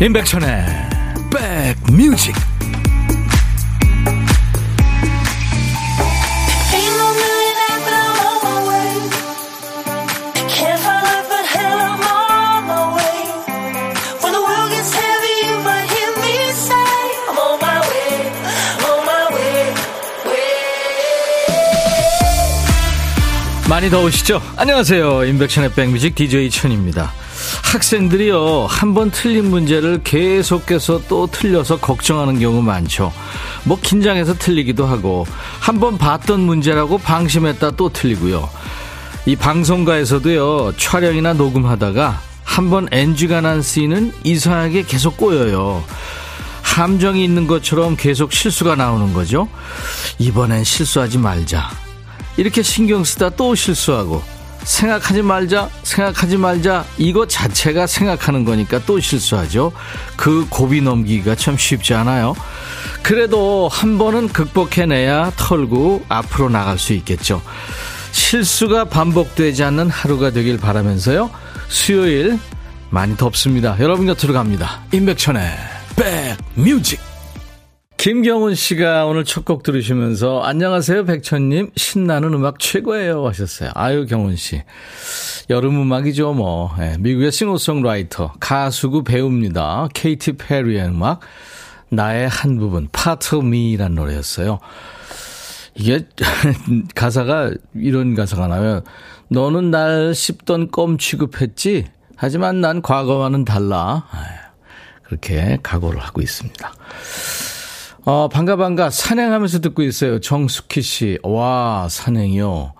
임백천의 백뮤직 많이 더우시죠? 안녕하세요. 임백천의 백뮤직 DJ 천입니다. 학생들이요, 한 번 틀린 문제를 계속해서 또 틀려서 걱정하는 경우 많죠. 뭐, 긴장해서 틀리기도 하고, 한 번 봤던 문제라고 방심했다 또 틀리고요. 이 방송가에서도요, 촬영이나 녹음하다가 한 번 NG가 난 씬은 이상하게 계속 꼬여요. 함정이 있는 것처럼 계속 실수가 나오는 거죠. 이번엔 실수하지 말자. 이렇게 신경 쓰다 또 실수하고 생각하지 말자, 생각하지 말자, 이거 자체가 생각하는 거니까 또 실수하죠. 그 고비 넘기기가 참 쉽지 않아요. 그래도 한 번은 극복해내야 털고 앞으로 나갈 수 있겠죠. 실수가 반복되지 않는 하루가 되길 바라면서요. 수요일 많이 덥습니다. 여러분 곁으로 갑니다. 임백천의 백뮤직. 김경훈 씨가 오늘 첫 곡 들으시면서 안녕하세요 백천님 신나는 음악 최고예요 하셨어요. 아유 경훈 씨 여름 음악이죠 뭐 네, 미국의 싱어송라이터 가수구 배우입니다. 케이티 페리의 음악 나의 한 부분 of Me라는 노래였어요. 이게 가사가 이런 가사가 나면 너는 날 씹던 껌 취급했지 하지만 난 과거와는 달라 그렇게 각오를 하고 있습니다. 어, 반가, 반가. 산행하면서 듣고 있어요. 정숙희 씨. 와, 산행이요.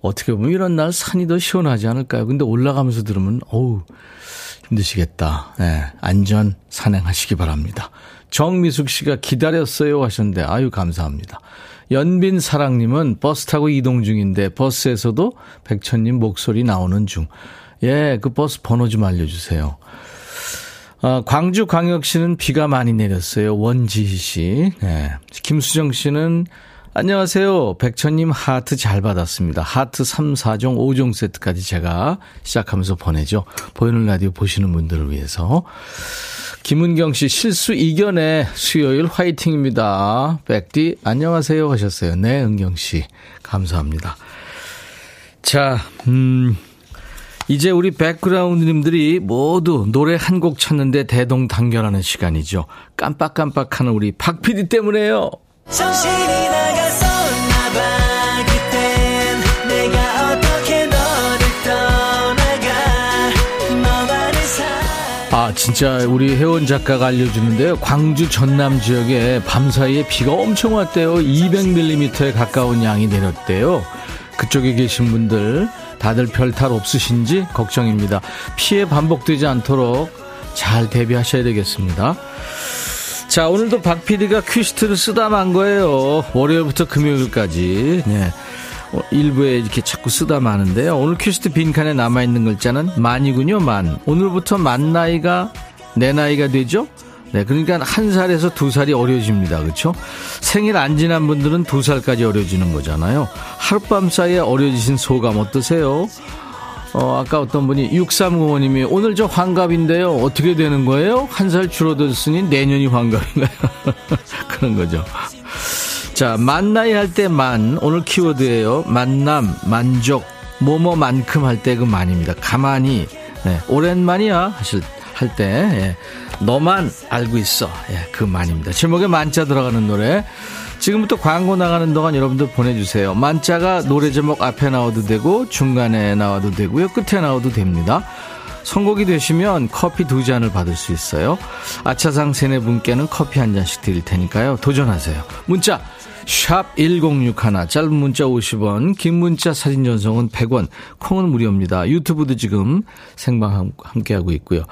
어떻게 보면 이런 날 산이 더 시원하지 않을까요? 근데 올라가면서 들으면, 어우, 힘드시겠다. 네, 안전 산행하시기 바랍니다. 정미숙 씨가 기다렸어요 하셨는데, 아유, 감사합니다. 연빈 사랑님은 버스 타고 이동 중인데, 버스에서도 백천님 목소리 나오는 중. 예, 그 버스 번호 좀 알려주세요. 어, 광주 광역시는 비가 많이 내렸어요. 원지희 씨. 네. 김수정 씨는 안녕하세요. 백천님 하트 잘 받았습니다. 하트 3, 4종, 5종 세트까지 제가 시작하면서 보내죠. 보이는 라디오 보시는 분들을 위해서. 김은경 씨 실수 이겨내 수요일 화이팅입니다. 백디 안녕하세요 하셨어요. 네, 은경 씨. 감사합니다. 자, 음, 이제 우리 백그라운드님들이 모두 노래 한 곡 찾는데 대동단결하는 시간이죠. 깜빡깜빡하는 우리 박 PD 때문에요. 아, 진짜 우리 회원 작가가 알려주는데요. 광주 전남 지역에 밤사이에 비가 엄청 왔대요. 200mm에 가까운 양이 내렸대요. 그쪽에 계신 분들 다들 별탈 없으신지 걱정입니다. 피해 반복되지 않도록 잘 대비하셔야 되겠습니다. 자, 오늘도 박 PD가 퀴스트를 쓰다 만 거예요. 월요일부터 금요일까지. 네. 어, 일부에 이렇게 자꾸 쓰다 마는데요. 오늘 퀴스트 빈칸에 남아있는 글자는 만이군요, 만. 오늘부터 만 나이가 내 나이가 되죠? 네, 그러니까 한 살에서 두 살이 어려집니다. 그렇죠? 생일 안 지난 분들은 두 살까지 어려지는 거잖아요. 하룻밤 사이에 어려지신 소감 어떠세요? 어, 아까 어떤 분이 6305님이 오늘 저 환갑인데요. 어떻게 되는 거예요? 한 살 줄어들었으니 내년이 환갑인가요? 그런 거죠. 자, 만나이 할 때 만. 오늘 키워드예요. 만남, 만족, 뭐뭐만큼 할 때 그 만입니다. 가만히, 네, 오랜만이야 하실 할 때, 예. 너만 알고 있어. 예, 그 만입니다. 제목에 만자 들어가는 노래. 지금부터 광고 나가는 동안 여러분들 보내주세요. 만자가 노래 제목 앞에 나와도 되고, 중간에 나와도 되고요. 끝에 나와도 됩니다. 선곡이 되시면 커피 두 잔을 받을 수 있어요. 아차상 세네 분께는 커피 한 잔씩 드릴 테니까요. 도전하세요. 문자 샵 1061, 짧은 문자 50원, 긴 문자 사진 전송은 100원, 콩은 무료입니다. 유튜브도 지금 생방 함께하고 있고요.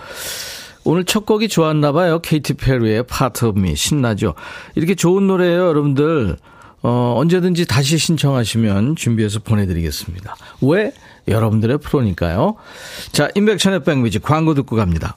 오늘 첫 곡이 좋았나 봐요. 케이티 페리의 Part of Me 신나죠. 이렇게 좋은 노래예요, 여러분들. 어, 언제든지 다시 신청하시면 준비해서 보내드리겠습니다. 왜? 여러분들의 프로니까요. 자, 인백천의 백뮤직 광고 듣고 갑니다.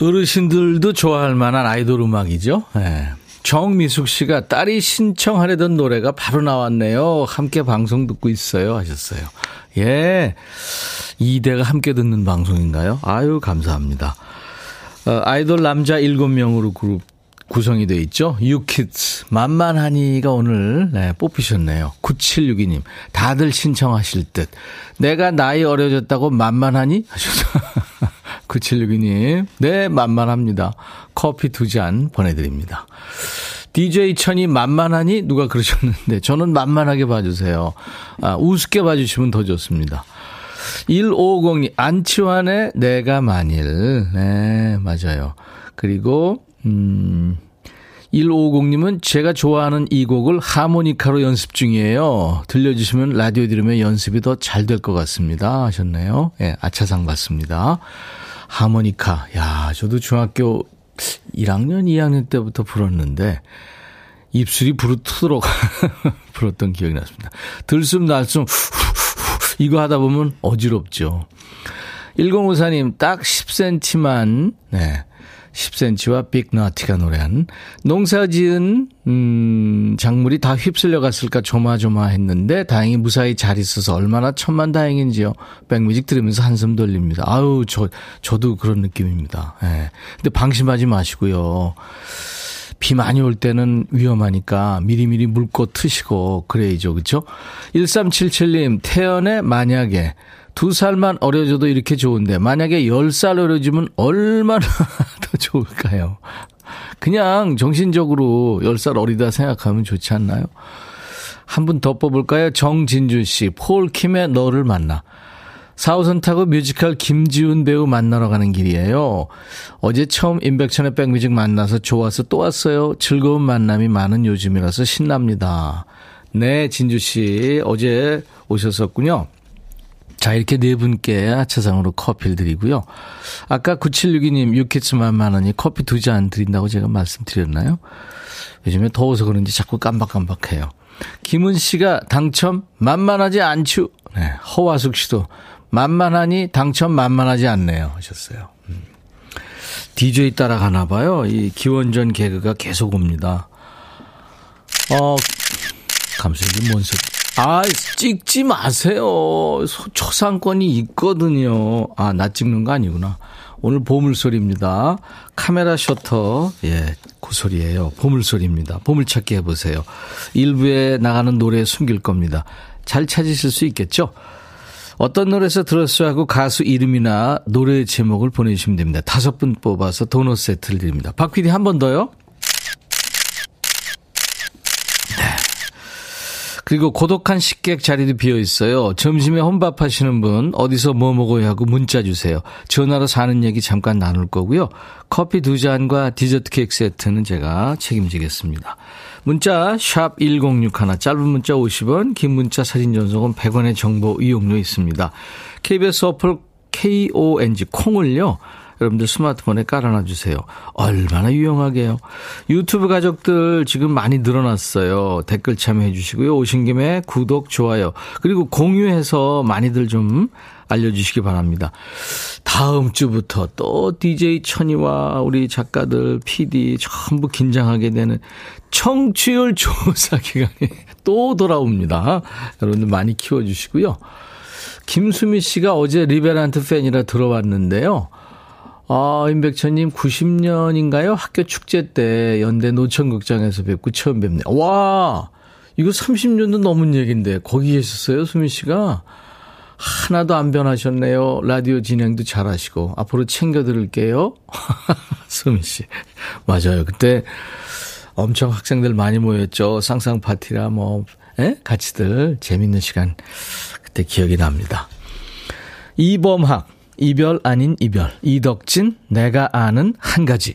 어르신들도 좋아할 만한 아이돌 음악이죠. 네. 정미숙 씨가 딸이 신청하려던 노래가 바로 나왔네요. 함께 방송 듣고 있어요. 하셨어요. 예. 이대가 함께 듣는 방송인가요? 아유, 감사합니다. 어, 아이돌 남자 7명으로 그룹 구성이 돼 있죠. 유키즈 만만하니가 오늘 네, 뽑히셨네요. 9762님 다들 신청하실 듯 내가 나이 어려졌다고 만만하니 하셔서 9762님 네 만만합니다. 커피 두 잔 보내드립니다. DJ 천이 만만하니 누가 그러셨는데 저는 만만하게 봐주세요. 아, 우습게 봐주시면 더 좋습니다. 1550님 안치환의 내가 만일 네 맞아요. 그리고 음, 1550님은 제가 좋아하는 이 곡을 하모니카로 연습 중이에요. 들려주시면 라디오 들으면 연습이 더 잘 될 것 같습니다. 하셨네요. 예, 네, 아차상 받습니다. 하모니카. 야, 저도 중학교 1학년, 2학년 때부터 불었는데, 입술이 부르트도록 불었던 기억이 났습니다. 들숨 날숨, 이거 하다 보면 어지럽죠. 1054님, 딱 10cm만, 네. 10cm와 빅나티가 노래한 농사 지은 음, 작물이 다 휩쓸려 갔을까 조마조마했는데 다행히 무사히 잘 있어서 얼마나 천만 다행인지요. 백뮤직 들으면서 한숨 돌립니다. 아우 저 저도 그런 느낌입니다. 예. 근데 방심하지 마시고요. 비 많이 올 때는 위험하니까 미리미리 물고 트시고 그래야죠. 그렇죠? 1377님 태연의 만약에 두 살만 어려져도 이렇게 좋은데 만약에 열 살 어려지면 얼마나 더 좋을까요? 그냥 정신적으로 열 살 어리다 생각하면 좋지 않나요? 한 분 더 뽑을까요? 정진주 씨, 폴킴의 너를 만나. 4호선 타고 뮤지컬 김지훈 배우 만나러 가는 길이에요. 어제 처음 임백천의 백뮤직 만나서 좋아서 또 왔어요. 즐거운 만남이 많은 요즘이라서 신납니다. 네, 진주 씨. 어제 오셨었군요. 자, 이렇게 네 분께 하차상으로 커피를 드리고요. 아까 9762님 유키츠만 원이 커피 두 잔 드린다고 제가 말씀드렸나요? 요즘에 더워서 그런지 자꾸 깜박깜박해요. 김은 씨가 당첨 만만하지 않죠. 네, 허화숙 씨도 만만하니 당첨 만만하지 않네요. 하셨어요. 음. DJ 따라가나 봐요. 이 기원전 개그가 계속 옵니다. 어, 감사히 뭔 소리. 아, 찍지 마세요. 초상권이 있거든요. 아, 나 찍는 거 아니구나. 오늘 보물소리입니다. 카메라 셔터, 예, 그 소리예요. 보물소리입니다. 보물찾기 해보세요. 일부에 나가는 노래 숨길 겁니다. 잘 찾으실 수 있겠죠? 어떤 노래에서 들었어요 하고 가수 이름이나 노래 제목을 보내주시면 됩니다. 다섯 분 뽑아서 도넛 세트를 드립니다. 박 PD 한 번 더요. 그리고 고독한 식객 자리도 비어 있어요. 점심에 혼밥 하시는 분 어디서 뭐 먹어야 하고 문자 주세요. 전화로 사는 얘기 잠깐 나눌 거고요. 커피 두 잔과 디저트 케이크 세트는 제가 책임지겠습니다. 문자 샵 1061, 짧은 문자 50원, 긴 문자 사진 전송은 100원의 정보 이용료 있습니다. KBS 어플 KONG 콩을요. 여러분들 스마트폰에 깔아놔 주세요. 얼마나 유용하게요. 유튜브 가족들 지금 많이 늘어났어요. 댓글 참여해 주시고요. 오신 김에 구독, 좋아요. 그리고 공유해서 많이들 좀 알려주시기 바랍니다. 다음 주부터 또 DJ 천이와 우리 작가들, PD 전부 긴장하게 되는 청취율 조사 기간이 또 돌아옵니다. 여러분들 많이 키워주시고요. 김수미 씨가 어제 리베란트 팬이라 들어왔는데요. 아, 임백천님 90년인가요? 학교 축제 때 연대 노천극장에서 뵙고 처음 뵙네. 와, 이거 30년도 넘은 얘기인데 거기 계셨어요, 수민 씨가? 하나도 안 변하셨네요. 라디오 진행도 잘하시고 앞으로 챙겨 드릴게요. 수민 씨. 맞아요. 그때 엄청 학생들 많이 모였죠. 상상 파티라 뭐 에? 같이들 재밌는 시간 그때 기억이 납니다. 이범학 이별 아닌 이별. 이덕진, 내가 아는 한 가지.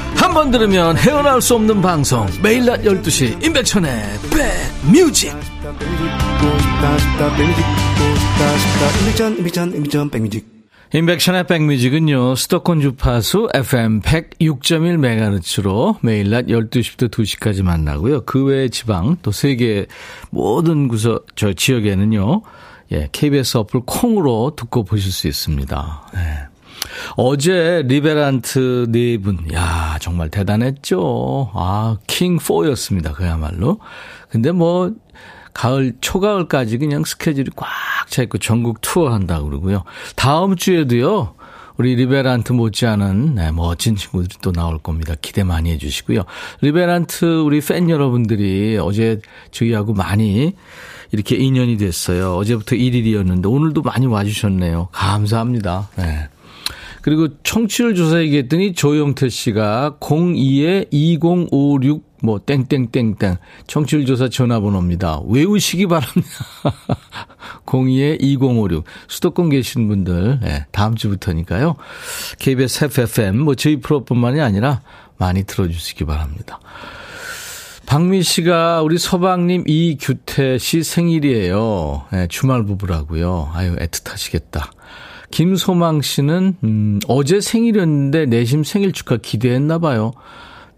한 번 들으면 헤어나올 수 없는 방송 매일 낮 12시 임백천의 백뮤직 인백션의 백뮤직은요, 수도권 주파수 FM 106.1MHz로 매일 낮 12시부터 2시까지 만나고요. 그 외의 지방, 또 세계 모든 구석, 저 지역에는요, 예, KBS 어플 콩으로 듣고 보실 수 있습니다. 예. 어제 리베란트 네 분, 야 정말 대단했죠. 아, 킹4였습니다. 그야말로. 근데 뭐, 가을, 초가을까지 그냥 스케줄이 꽉 차 있고 전국 투어 한다고 그러고요. 다음 주에도요, 우리 리베란테 못지않은 네, 멋진 친구들이 또 나올 겁니다. 기대 많이 해주시고요. 리베란테 우리 팬 여러분들이 어제 저희하고 많이 이렇게 인연이 됐어요. 어제부터 1일이었는데 오늘도 많이 와주셨네요. 감사합니다. 네. 그리고 청취율 조사 얘기했더니 조영태 씨가 02에 2056 뭐 땡땡땡땡 청취율 조사 전화번호입니다. 외우시기 바랍니다. 02에 2056 수도권 계신 분들 네, 다음 주부터니까요. KBS FFM 뭐 저희 프로뿐만이 아니라 많이 들어주시기 바랍니다. 박미 씨가 우리 서방님 이규태 씨 생일이에요. 네, 주말 부부라고요. 아유 애틋하시겠다. 김소망 씨는 음, 어제 생일이었는데 내심 생일 축하 기대했나 봐요.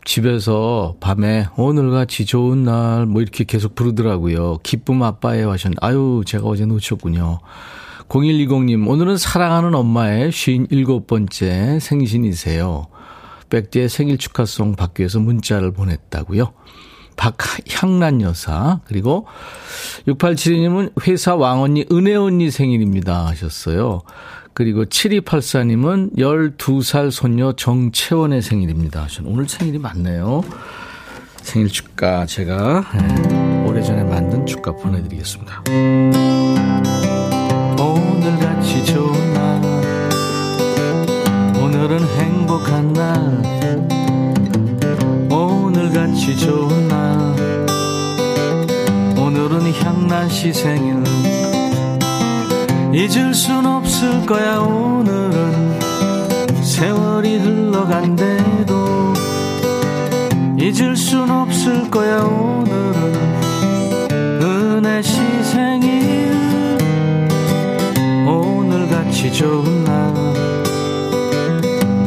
집에서 밤에 오늘같이 좋은 날 뭐 이렇게 계속 부르더라고요. 기쁨 아빠에 하셨는데 아유 제가 어제 놓쳤군요. 0120님 오늘은 사랑하는 엄마의 57번째 생신이세요. 백디의 생일 축하송 받기 위해서 문자를 보냈다고요. 박향란 여사 그리고 6872님은 회사 왕언니 은혜 언니 생일입니다 하셨어요. 그리고 7284님은 12살 손녀 정채원의 생일입니다. 오늘 생일이 많네요. 생일 축가 제가 네, 오래전에 만든 축가 보내드리겠습니다. 오늘같이 좋은 날 오늘은 행복한 날 오늘같이 좋은 날 오늘은 향난 시 생일 잊을 순 없을 거야 오늘은. 세월이 흘러간대도 잊을 순 없을 거야 오늘은. 은혜 시 생일 오늘같이 좋은 날.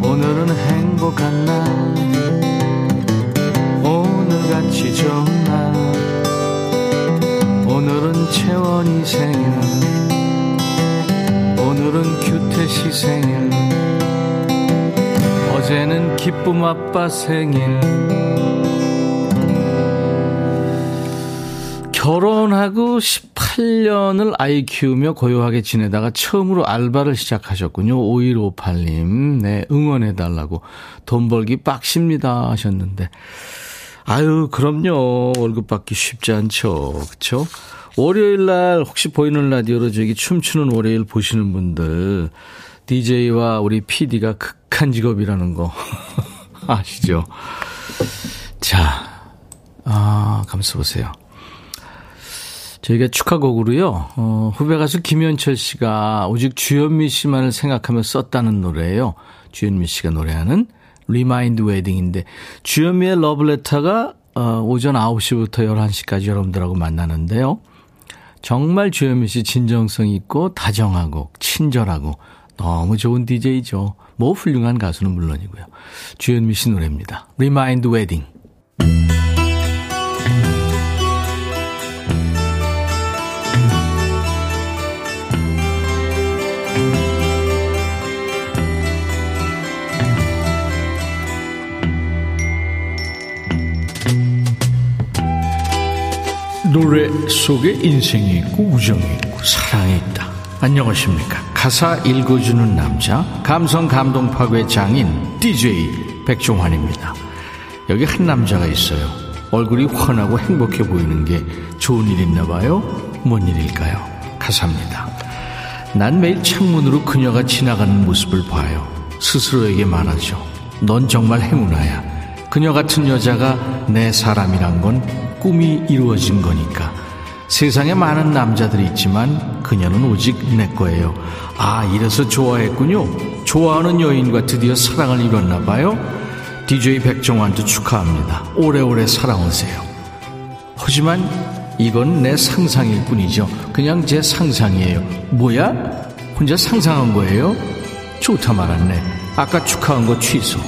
오늘은 행복한 날. 오늘같이 좋은 날. 오늘은 채원이 생일 오늘은 규태 시 생일 어제는 기쁨 아빠 생일 결혼하고 18년을 아이 키우며 고요하게 지내다가 처음으로 알바를 시작하셨군요. 5158님. 네, 응원해달라고. 돈 벌기 빡십니다 하셨는데. 아유, 그럼요. 월급 받기 쉽지 않죠. 그쵸? 월요일 날 혹시 보이는 라디오로 저기 춤추는 월요일 보시는 분들 DJ와 우리 PD가 극한 직업이라는 거 아시죠? 자, 아, 감사 보세요. 저희가 축하곡으로요, 어, 후배 가수 김현철 씨가 오직 주현미 씨만을 생각하며 썼다는 노래예요. 주현미 씨가 노래하는 리마인드 웨딩인데, 주현미의 러브레터가 어, 오전 9시부터 11시까지 여러분들하고 만나는데요. 정말 주현미 씨 진정성 있고 다정하고 친절하고 너무 좋은 DJ죠. 뭐 훌륭한 가수는 물론이고요. 주현미 씨 노래입니다. Remind Wedding. 노래 속에 인생이 있고 우정이 있고 사랑이 있다. 안녕하십니까. 가사 읽어주는 남자, 감성 감동 파괴 장인, DJ 백종환입니다. 여기 한 남자가 있어요. 얼굴이 환하고 행복해 보이는 게 좋은 일 있나 봐요? 뭔 일일까요? 가사입니다. 난 매일 창문으로 그녀가 지나가는 모습을 봐요. 스스로에게 말하죠. 넌 정말 행운아야. 그녀 같은 여자가 내 사람이란 건 꿈이 이루어진 거니까. 세상에 많은 남자들이 있지만 그녀는 오직 내 거예요. 아, 이래서 좋아했군요. 좋아하는 여인과 드디어 사랑을 이뤘나 봐요. DJ 백종환도 축하합니다. 오래오래 사랑하세요. 하지만 이건 내 상상일 뿐이죠. 그냥 제 상상이에요. 뭐야? 혼자 상상한 거예요? 좋다 말았네. 아까 축하한 거 취소.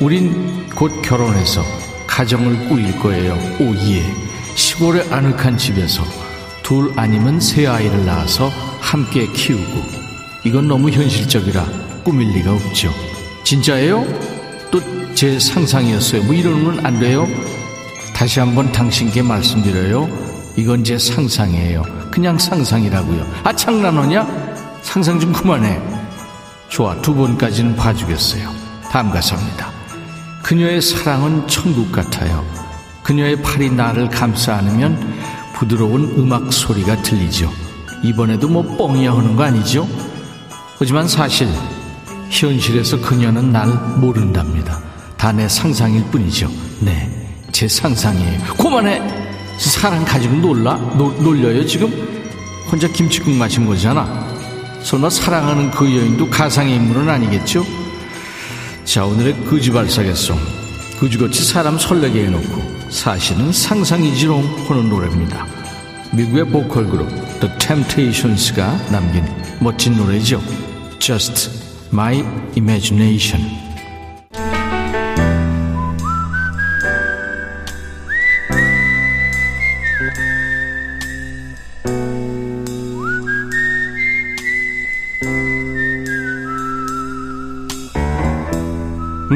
우린 곧 결혼해서 가정을 꾸릴 거예요. 오, 예. 시골의 아늑한 집에서 둘 아니면 세 아이를 낳아서 함께 키우고. 이건 너무 현실적이라 꾸밀 리가 없죠. 진짜예요? 또 제 상상이었어요. 뭐 이러면 안 돼요? 다시 한번 당신께 말씀드려요. 이건 제 상상이에요. 그냥 상상이라고요. 아, 장난하냐? 상상 좀 그만해. 좋아, 두 번까지는 봐주겠어요. 다음 가사입니다. 그녀의 사랑은 천국 같아요. 그녀의 팔이 나를 감싸 안으면 부드러운 음악 소리가 들리죠. 이번에도 뭐 뻥이야 하는 거 아니죠? 하지만 사실 현실에서 그녀는 날 모른답니다. 다 내 상상일 뿐이죠. 네, 제 상상이에요. 그만해! 사랑 가지고 놀라? 노, 놀려요 지금? 혼자 김치국 마신 거잖아. 설마 사랑하는 그 여인도 가상의 인물은 아니겠죠? 자 오늘의 거지발사계송 거지같이 사람 설레게 해놓고 사실은 상상이지롱 하는 노래입니다. 미국의 보컬 그룹 The Temptations가 남긴 멋진 노래죠. Just My Imagination.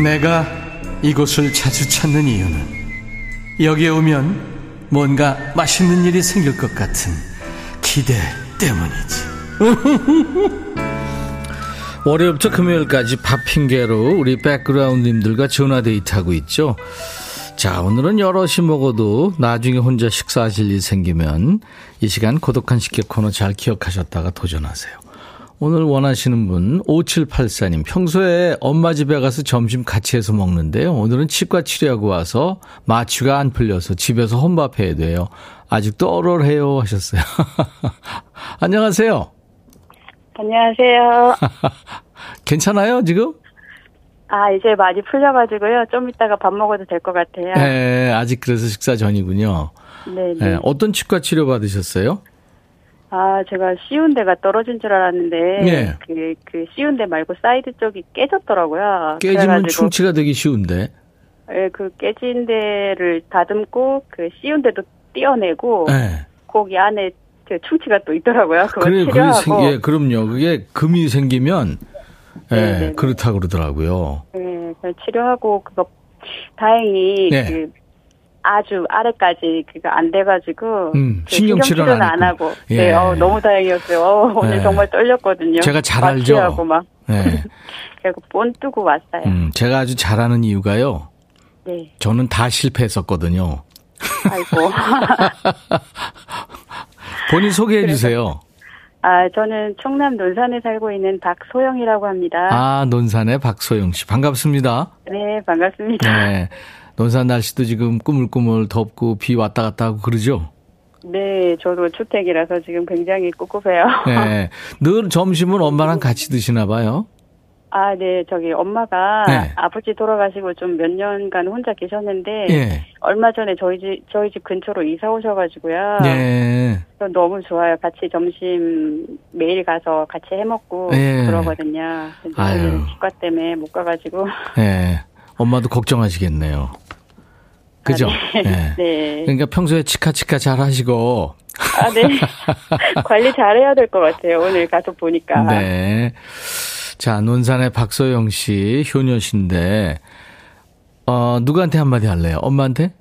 내가 이곳을 자주 찾는 이유는 여기에 오면 뭔가 맛있는 일이 생길 것 같은 기대 때문이지. 월요일부터 금요일까지 밥 핑계로 우리 백그라운드님들과 전화 데이트하고 있죠. 자, 오늘은 여럿이 먹어도 나중에 혼자 식사하실 일 생기면 이 시간 고독한 식객 코너 잘 기억하셨다가 도전하세요. 오늘 원하시는 분 5784님 평소에 엄마 집에 가서 점심 같이 해서 먹는데요. 오늘은 치과 치료하고 와서 마취가 안 풀려서 집에서 혼밥해야 돼요. 아직도 얼얼해요 하셨어요. 안녕하세요. 안녕하세요. 괜찮아요 지금? 아 이제 많이 풀려가지고요. 좀 이따가 밥 먹어도 될 것 같아요. 네, 아직 그래서 식사 전이군요. 네. 네, 어떤 치과 치료 받으셨어요? 아, 제가 씌운 데가 떨어진 줄 알았는데, 네. 그, 그 씌운 데 말고 사이드 쪽이 깨졌더라고요. 깨지면 그래가지고, 충치가 되기 쉬운데. 예, 그 깨진 데를 다듬고, 그 쉬운 데도 떼어내고, 네. 거기 안에 그 충치가 또 있더라고요. 그걸 그래, 그게 치료하고, 생, 예, 그럼요. 그게 금이 생기면, 예, 네, 네. 그렇다 그러더라고요. 예, 치료하고, 그거, 다행히, 네. 그, 아주 아래까지 그거 안 돼가지고 음, 그 신경 치료는 안 안. 하고 예. 네, 어, 너무 다행이었어요. 어, 오늘 예. 정말 떨렸거든요. 제가 잘 알죠. 막 네. 그리고 본 뜨고 왔어요. 음, 제가 아주 잘하는 이유가요. 네, 저는 다 실패했었거든요. 아이고. 본인 소개해 주세요. 아, 저는 충남 논산에 살고 있는 박소영이라고 합니다. 아, 논산의 박소영 씨. 반갑습니다. 네, 반갑습니다. 네. 논산 날씨도 지금 꾸물꾸물 덥고 비 왔다 갔다 하고 그러죠? 네, 저도 주택이라서 지금 굉장히 꿉꿉해요. 네. 늘 점심은 엄마랑 같이 드시나 봐요. 아, 네, 저기 엄마가 네. 아버지 돌아가시고 좀 몇 년간 혼자 계셨는데 예. 얼마 전에 저희 집 저희 집 근처로 이사 오셔 가지고요. 네. 그래서 너무 좋아요. 같이 점심 매일 가서 같이 해 먹고 예. 그러거든요. 근데 아유. 치과 때문에 못 가 가지고. 네. 엄마도 걱정하시겠네요. 그죠? 아, 네. 네. 네. 그러니까 평소에 치카치카 잘 하시고. 아, 네. 관리 잘 해야 될 것 같아요. 오늘 가서 보니까. 네. 자, 논산의 박소영 씨, 효녀신데, 어, 누구한테 한마디 할래요? 엄마한테?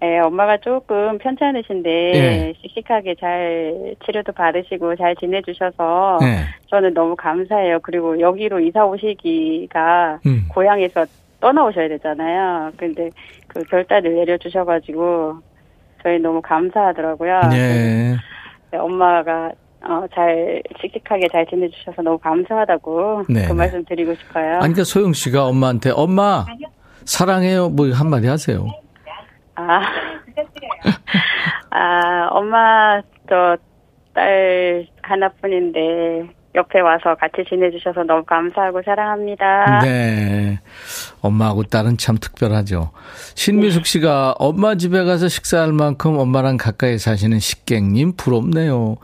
네, 엄마가 조금 편찮으신데 예. 씩씩하게 잘 치료도 받으시고 잘 지내주셔서 네. 저는 너무 감사해요. 그리고 여기로 이사 오시기가 음. 고향에서 떠나오셔야 되잖아요. 근데 그 결단을 내려주셔가지고 저희 너무 감사하더라고요. 네. 네, 엄마가 어, 잘, 씩씩하게 잘 지내주셔서 너무 감사하다고 네, 그 네. 말씀 드리고 싶어요. 아니, 그러니까 소영 씨가 엄마한테 엄마 사랑해요 뭐 한마디 하세요. 아, 아, 엄마, 저, 딸 하나뿐인데, 옆에 와서 같이 지내주셔서 너무 감사하고 사랑합니다. 네. 엄마하고 딸은 참 특별하죠. 신미숙 씨가 엄마 집에 가서 식사할 만큼 엄마랑 가까이 사시는 식객님 부럽네요.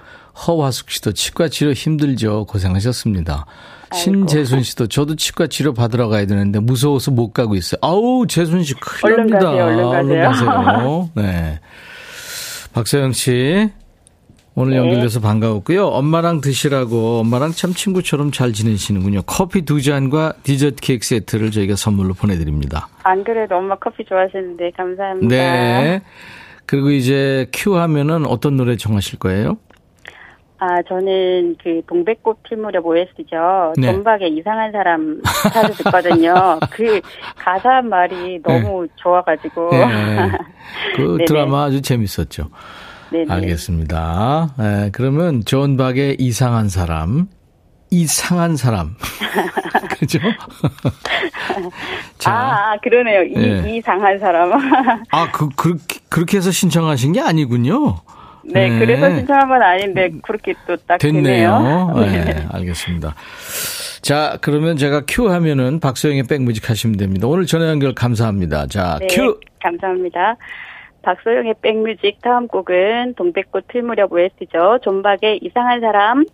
허화숙 씨도 치과 치료 힘들죠. 고생하셨습니다. 신재순 씨도 저도 치과 치료 받으러 가야 되는데 무서워서 못 가고 있어요. 아우, 재순 씨 큰일 얼른 납니다. 가세요, 얼른 가세요. 가세요. 네. 박서영 씨. 오늘 네. 연결돼서 반가웠고요. 엄마랑 드시라고 엄마랑 참 친구처럼 잘 지내시는군요. 커피 두 잔과 디저트 케이크 세트를 저희가 선물로 보내드립니다. 안 그래도 엄마 커피 좋아하시는데, 감사합니다. 네. 그리고 이제 큐 하면은 어떤 노래 정하실 거예요? 아, 저는 그 동백꽃 필 무렵 OST죠. 네. 전박의 이상한 사람 자주 듣거든요. 그 가사 말이 너무 좋아가지고. 네. 그. 드라마 아주 재밌었죠. 네네. 알겠습니다. 네, 그러면 존 박의 이상한 사람. 이상한 사람. 그죠? 자. 아, 아, 그러네요. 이, 네. 이상한 사람. 아, 그, 그, 그렇게 해서 신청하신 게 아니군요. 네, 네. 그래서 신청한 건 아닌데, 그렇게 또 딱 됐네요. 되네요. 네, 알겠습니다. 자, 그러면 제가 큐 하면은 박소영의 백뮤직 하시면 됩니다. 오늘 전화 연결 감사합니다. 자, 네, 큐! 감사합니다. 박소영의 백뮤직 다음 곡은 동백꽃 필 무렵 OST죠. 존박의 이상한 사람.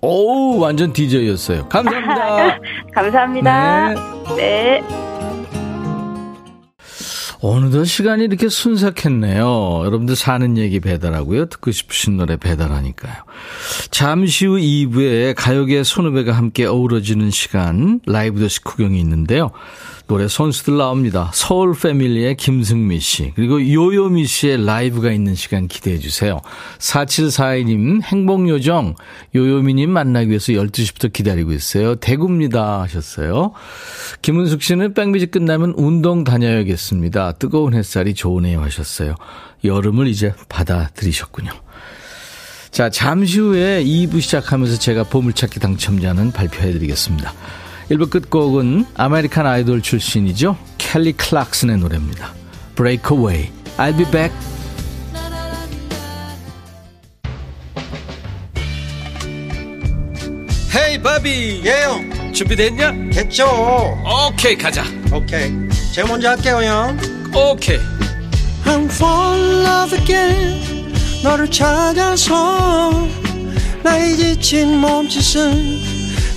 오, 완전 DJ였어요. 감사합니다. 감사합니다. 네. 어느덧 시간이 이렇게 순삭했네요. 여러분들 사는 얘기 배달하고요. 듣고 싶으신 노래 배달하니까요. 잠시 후 2부에 가요계 손후배가 함께 어우러지는 시간 라이브 더시 구경이 있는데요. 노래 선수들 나옵니다. 서울 패밀리의 김승미 씨 그리고 요요미 씨의 라이브가 있는 시간 기대해 주세요. 4742님 행복요정 요요미님 만나기 위해서 12시부터 기다리고 있어요. 대구입니다 하셨어요. 김은숙 씨는 백미지 끝나면 운동 다녀야겠습니다. 뜨거운 햇살이 좋으네요 하셨어요. 여름을 이제 받아들이셨군요. 자, 잠시 후에 2부 시작하면서 제가 보물찾기 당첨자는 발표해 드리겠습니다. 1부 끝곡은 아메리칸 아이돌 출신이죠. 켈리 클락슨의 노래입니다. Breakaway. I'll be back. Hey 바비 예 형 준비됐냐? 됐죠 오케이 가자 오케이 제가 먼저 할게요 형 오케이 I'm fall in love again 너를 찾아서 나의 지친 몸짓은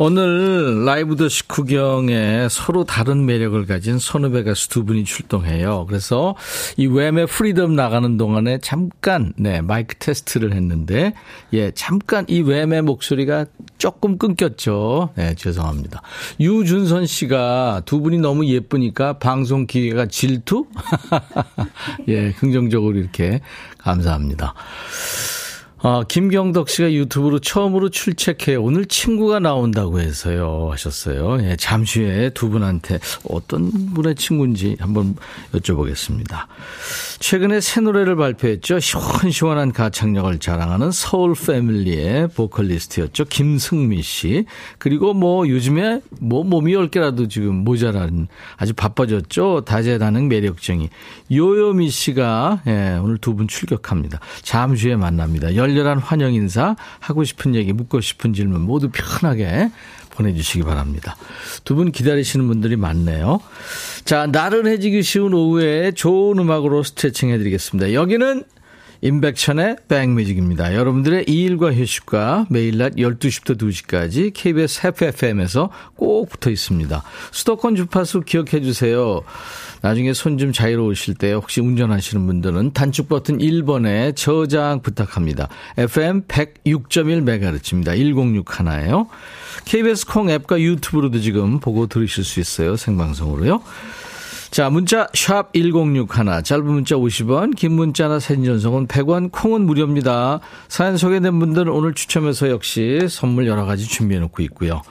오늘 라이브도 식후경에 서로 다른 매력을 가진 선후배 가수 두 분이 출동해요. 그래서 이 Wham의 Freedom 나가는 동안에 잠깐 네 마이크 테스트를 했는데 예 잠깐 이 Wham의 목소리가 조금 끊겼죠. 네 죄송합니다. 유준선 씨가 두 분이 너무 예쁘니까 방송 기계가 질투? 예 긍정적으로 이렇게 감사합니다. 아, 김경덕 씨가 유튜브로 처음으로 출첵해요. 오늘 친구가 나온다고 해서요. 하셨어요. 예, 잠시 후에 두 분한테 어떤 분의 친구인지 한번 여쭤보겠습니다. 최근에 새 노래를 발표했죠. 시원시원한 가창력을 자랑하는 서울 패밀리의 보컬리스트였죠. 김승미 씨. 그리고 뭐 요즘에 뭐 몸이 10개라도 지금 모자란 아주 바빠졌죠. 다재다능 매력쟁이. 요요미 씨가 예, 오늘 두 분 출격합니다. 잠시 후에 만납니다. 열렬한 환영 인사, 하고 싶은 얘기, 묻고 싶은 질문 모두 편하게 보내주시기 바랍니다. 두 분 기다리시는 분들이 많네요. 자, 나른해지기 쉬운 오후에 좋은 음악으로 스트레칭 해드리겠습니다. 여기는 임백천의 백뮤직입니다. 여러분들의 일과 휴식과 매일 낮 12시부터 2시까지 KBS FFM에서 꼭 붙어 있습니다. 수도권 주파수 기억해 주세요. 나중에 손 좀 자유로우실 때 혹시 운전하시는 분들은 단축 버튼 1번에 저장 부탁합니다. FM 106.1MHz입니다. 106 하나예요. KBS 콩 앱과 유튜브로도 지금 보고 들으실 수 있어요. 생방송으로요. 자, 문자 샵 1061, 짧은 문자 50원, 긴 문자나 사진 전송은 100원, 콩은 무료입니다. 사연 소개된 분들은 오늘 추첨해서 역시 선물 여러 가지 준비해 놓고 있고요.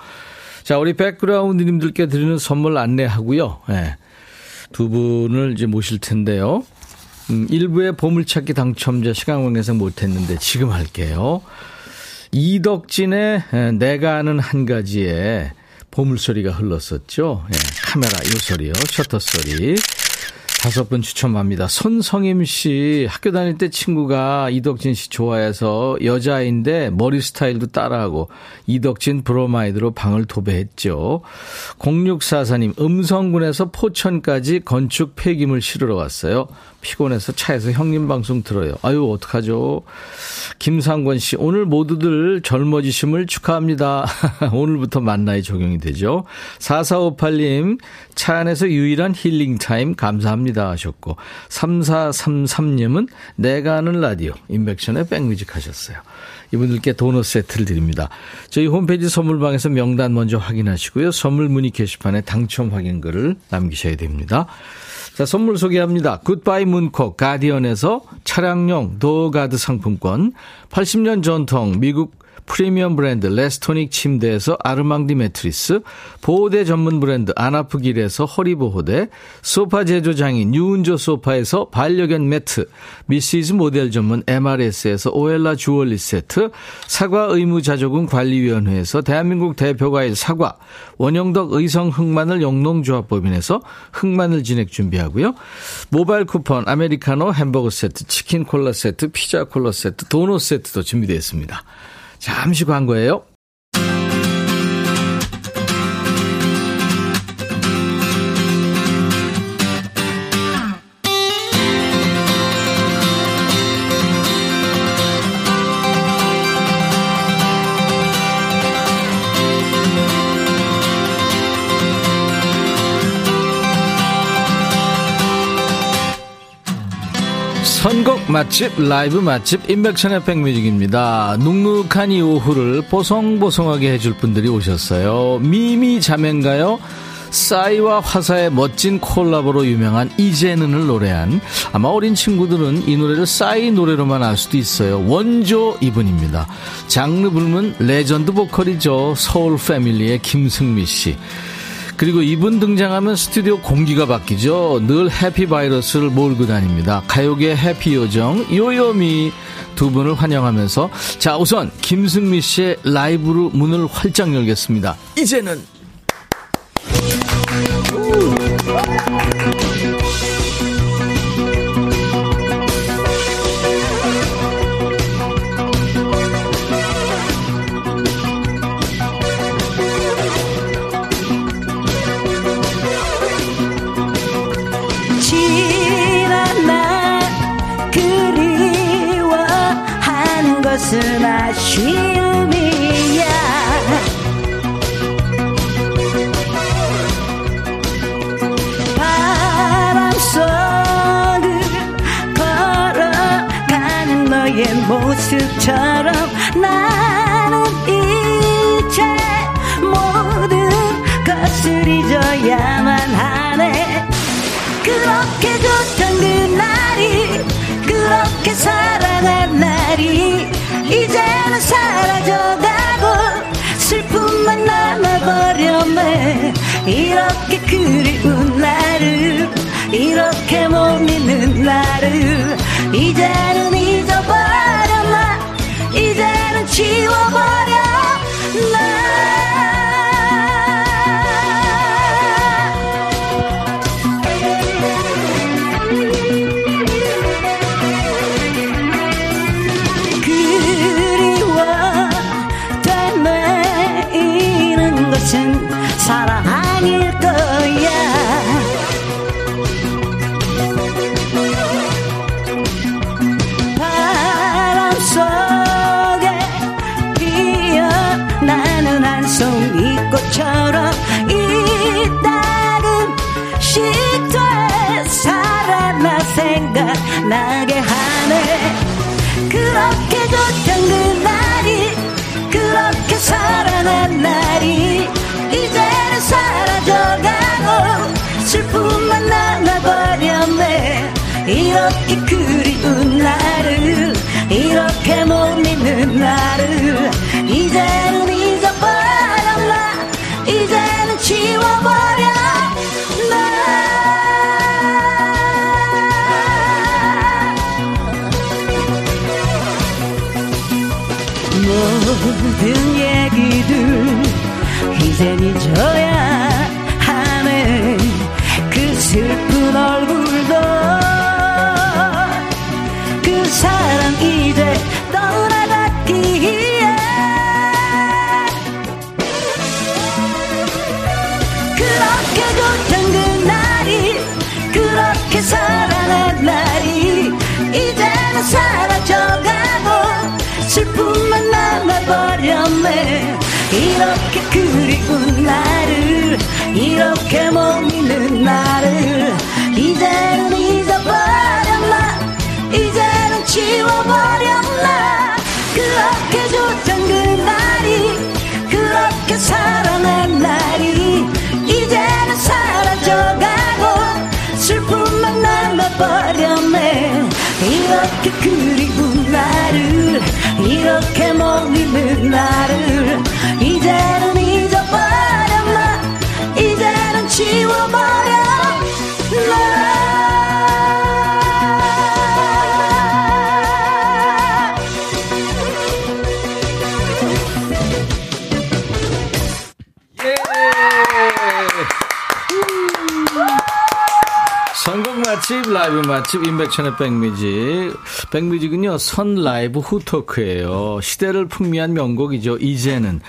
자, 우리 백그라운드님들께 드리는 선물 안내하고요. 네. 두 분을 이제 모실 텐데요. 음, 일부의 보물찾기 당첨자 시간 관계상 못했는데 지금 할게요. 이덕진의 내가 아는 한 가지에 보물소리가 흘렀었죠. 예, 카메라 요 소리요. 셔터 소리. 다섯 분 추첨합니다. 손성임 씨, 학교 다닐 때 친구가 이덕진 씨 좋아해서 여자인데 머리 스타일도 따라하고 이덕진 브로마이드로 방을 도배했죠. 0644님, 음성군에서 포천까지 건축 폐기물 실으러 왔어요. 피곤해서 차에서 형님 방송 들어요. 아유, 어떡하죠? 김상권 씨, 오늘 모두들 젊어지심을 축하합니다. 오늘부터 만 나이 적용이 되죠. 4458님, 차 안에서 유일한 힐링 타임 감사합니다 하셨고, 3433님은 내가 아는 라디오, 임백천의 백뮤직 하셨어요. 이분들께 도넛 세트를 드립니다. 저희 홈페이지 선물방에서 명단 먼저 확인하시고요. 선물 문의 게시판에 당첨 확인글을 남기셔야 됩니다. 자, 선물 소개합니다. 굿바이 문콕 가디언에서 차량용 door guard 상품권, 80년 전통 미국 프리미엄 브랜드 레스토닉 침대에서 아르망디 매트리스, 보호대 전문 브랜드 아나프길에서 허리보호대, 소파 제조장인 뉴운조 소파에서 반려견 매트, 미시즈 모델 전문 MRS에서 오엘라 주얼리 세트, 사과 의무자조금 관리위원회에서 대한민국 대표과일 사과, 원형덕 의성 흑마늘 영농조합법인에서 흑마늘 진액 준비하고요. 모바일 쿠폰, 아메리카노 햄버거 세트, 치킨 콜라 세트, 피자 콜라 되트 도넛 세트도 준비되어 있습니다. 잠시 광고예요. 선곡 맛집 라이브 맛집 임백천의 백뮤직입니다. 눅눅한 이 오후를 보송보송하게 해줄 분들이 오셨어요. 미미 자매인가요? 싸이와 화사의 멋진 콜라보로 유명한 이제는을 노래한 아마 어린 친구들은 이 노래를 싸이 노래로만 알 수도 있어요. 원조 이분입니다. 장르 불문 레전드 보컬이죠. 서울 패밀리의 김승미 씨. 그리고 이분 등장하면 스튜디오 공기가 바뀌죠. 늘 happy 바이러스를 몰고 다닙니다. 가요계 happy 요정 요요미 두 분을 환영하면서 자 우선 김승미 씨의 라이브로 문을 활짝 열겠습니다. 이제는 잊어야만 하네. 그렇게 좋던 그날이 그렇게 사랑한 날이 이제는 사라져가고 슬픔만 남아버렸네 이렇게 그리운 나를 이렇게 못 믿는 나를 이제는 잊어버렸나 이제는 지워버려 사랑 이렇게 이렇게 그리운 나를 이렇게 못 믿는 나를 이제는 잊어버렸나? 이제는 지워버렸나? 그렇게 좋던 그날이 그렇게 사랑한 날이 이제는 사라져가고 슬픔만 남아버렸네. 이렇게 그리운 나를 이렇게 못 믿는 나를 라이브 맛집, 임백천의 백뮤직. 백뮤직은요, 선 라이브 후토크예요 시대를 풍미한 명곡이죠. 이제는.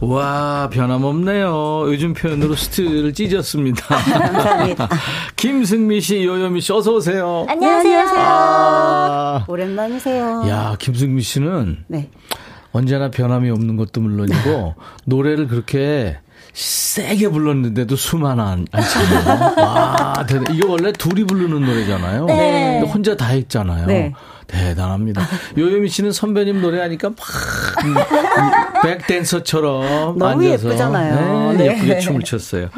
와, 변함없네요. 요즘 표현으로 스틸을 찢었습니다. 감사합니다. 김승미 씨, 요요미 씨, 어서 오세요. 안녕하세요. 아, 오랜만이세요. 야, 김승미 씨는 네. 언제나 변함이 없는 것도 물론이고, 노래를 그렇게 세게 불렀는데도 수만 안, 않잖아요. 와, 대단 이게 원래 둘이 부르는 노래잖아요. 네. 근데 혼자 다 했잖아요. 네. 대단합니다. 요요미 씨는 선배님 노래하니까 막 음, 음, 백댄서처럼 너무 앉아서 예쁘잖아요. 네, 네. 예쁘게 춤을 췄어요.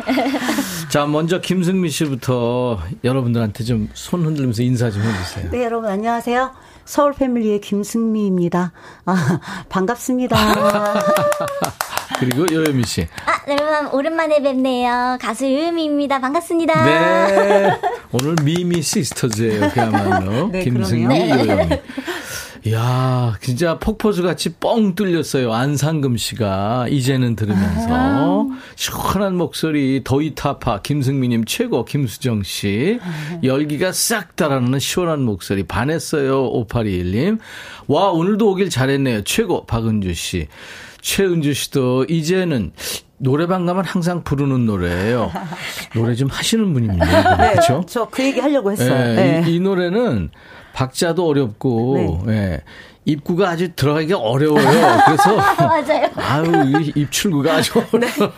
자, 먼저 김승미 씨부터 여러분들한테 좀 손 흔들면서 인사 좀 해주세요. 네, 여러분 안녕하세요. 서울 패밀리의 김승미입니다. 아, 반갑습니다. 그리고 요요미 씨. 아, 여러분 오랜만에 뵙네요. 가수 유유미입니다. 반갑습니다. 네. 오늘 미미 시스터즈예요, 그야말로. 네, 김승미. 요요미. 이야, 진짜 폭포수 같이 뻥 뚫렸어요. 안상금 씨가 이제는 들으면서 시원한 목소리 더이타파 김승미님 최고 김수정 씨 열기가 싹 달아나는 시원한 목소리 반했어요 5821님 와 오늘도 오길 잘했네요 최고 박은주 씨 최은주 씨도 이제는 노래방 가면 항상 부르는 노래예요. 노래 좀 하시는 분입니다. 네, 그렇죠? 저 그 얘기 하려고 했어요. 예, 네. 이, 이 노래는 박자도 어렵고 예, 입구가 아주 들어가기가 어려워요. 그래서 맞아요. 아유 이 입출구가 아주 어려워.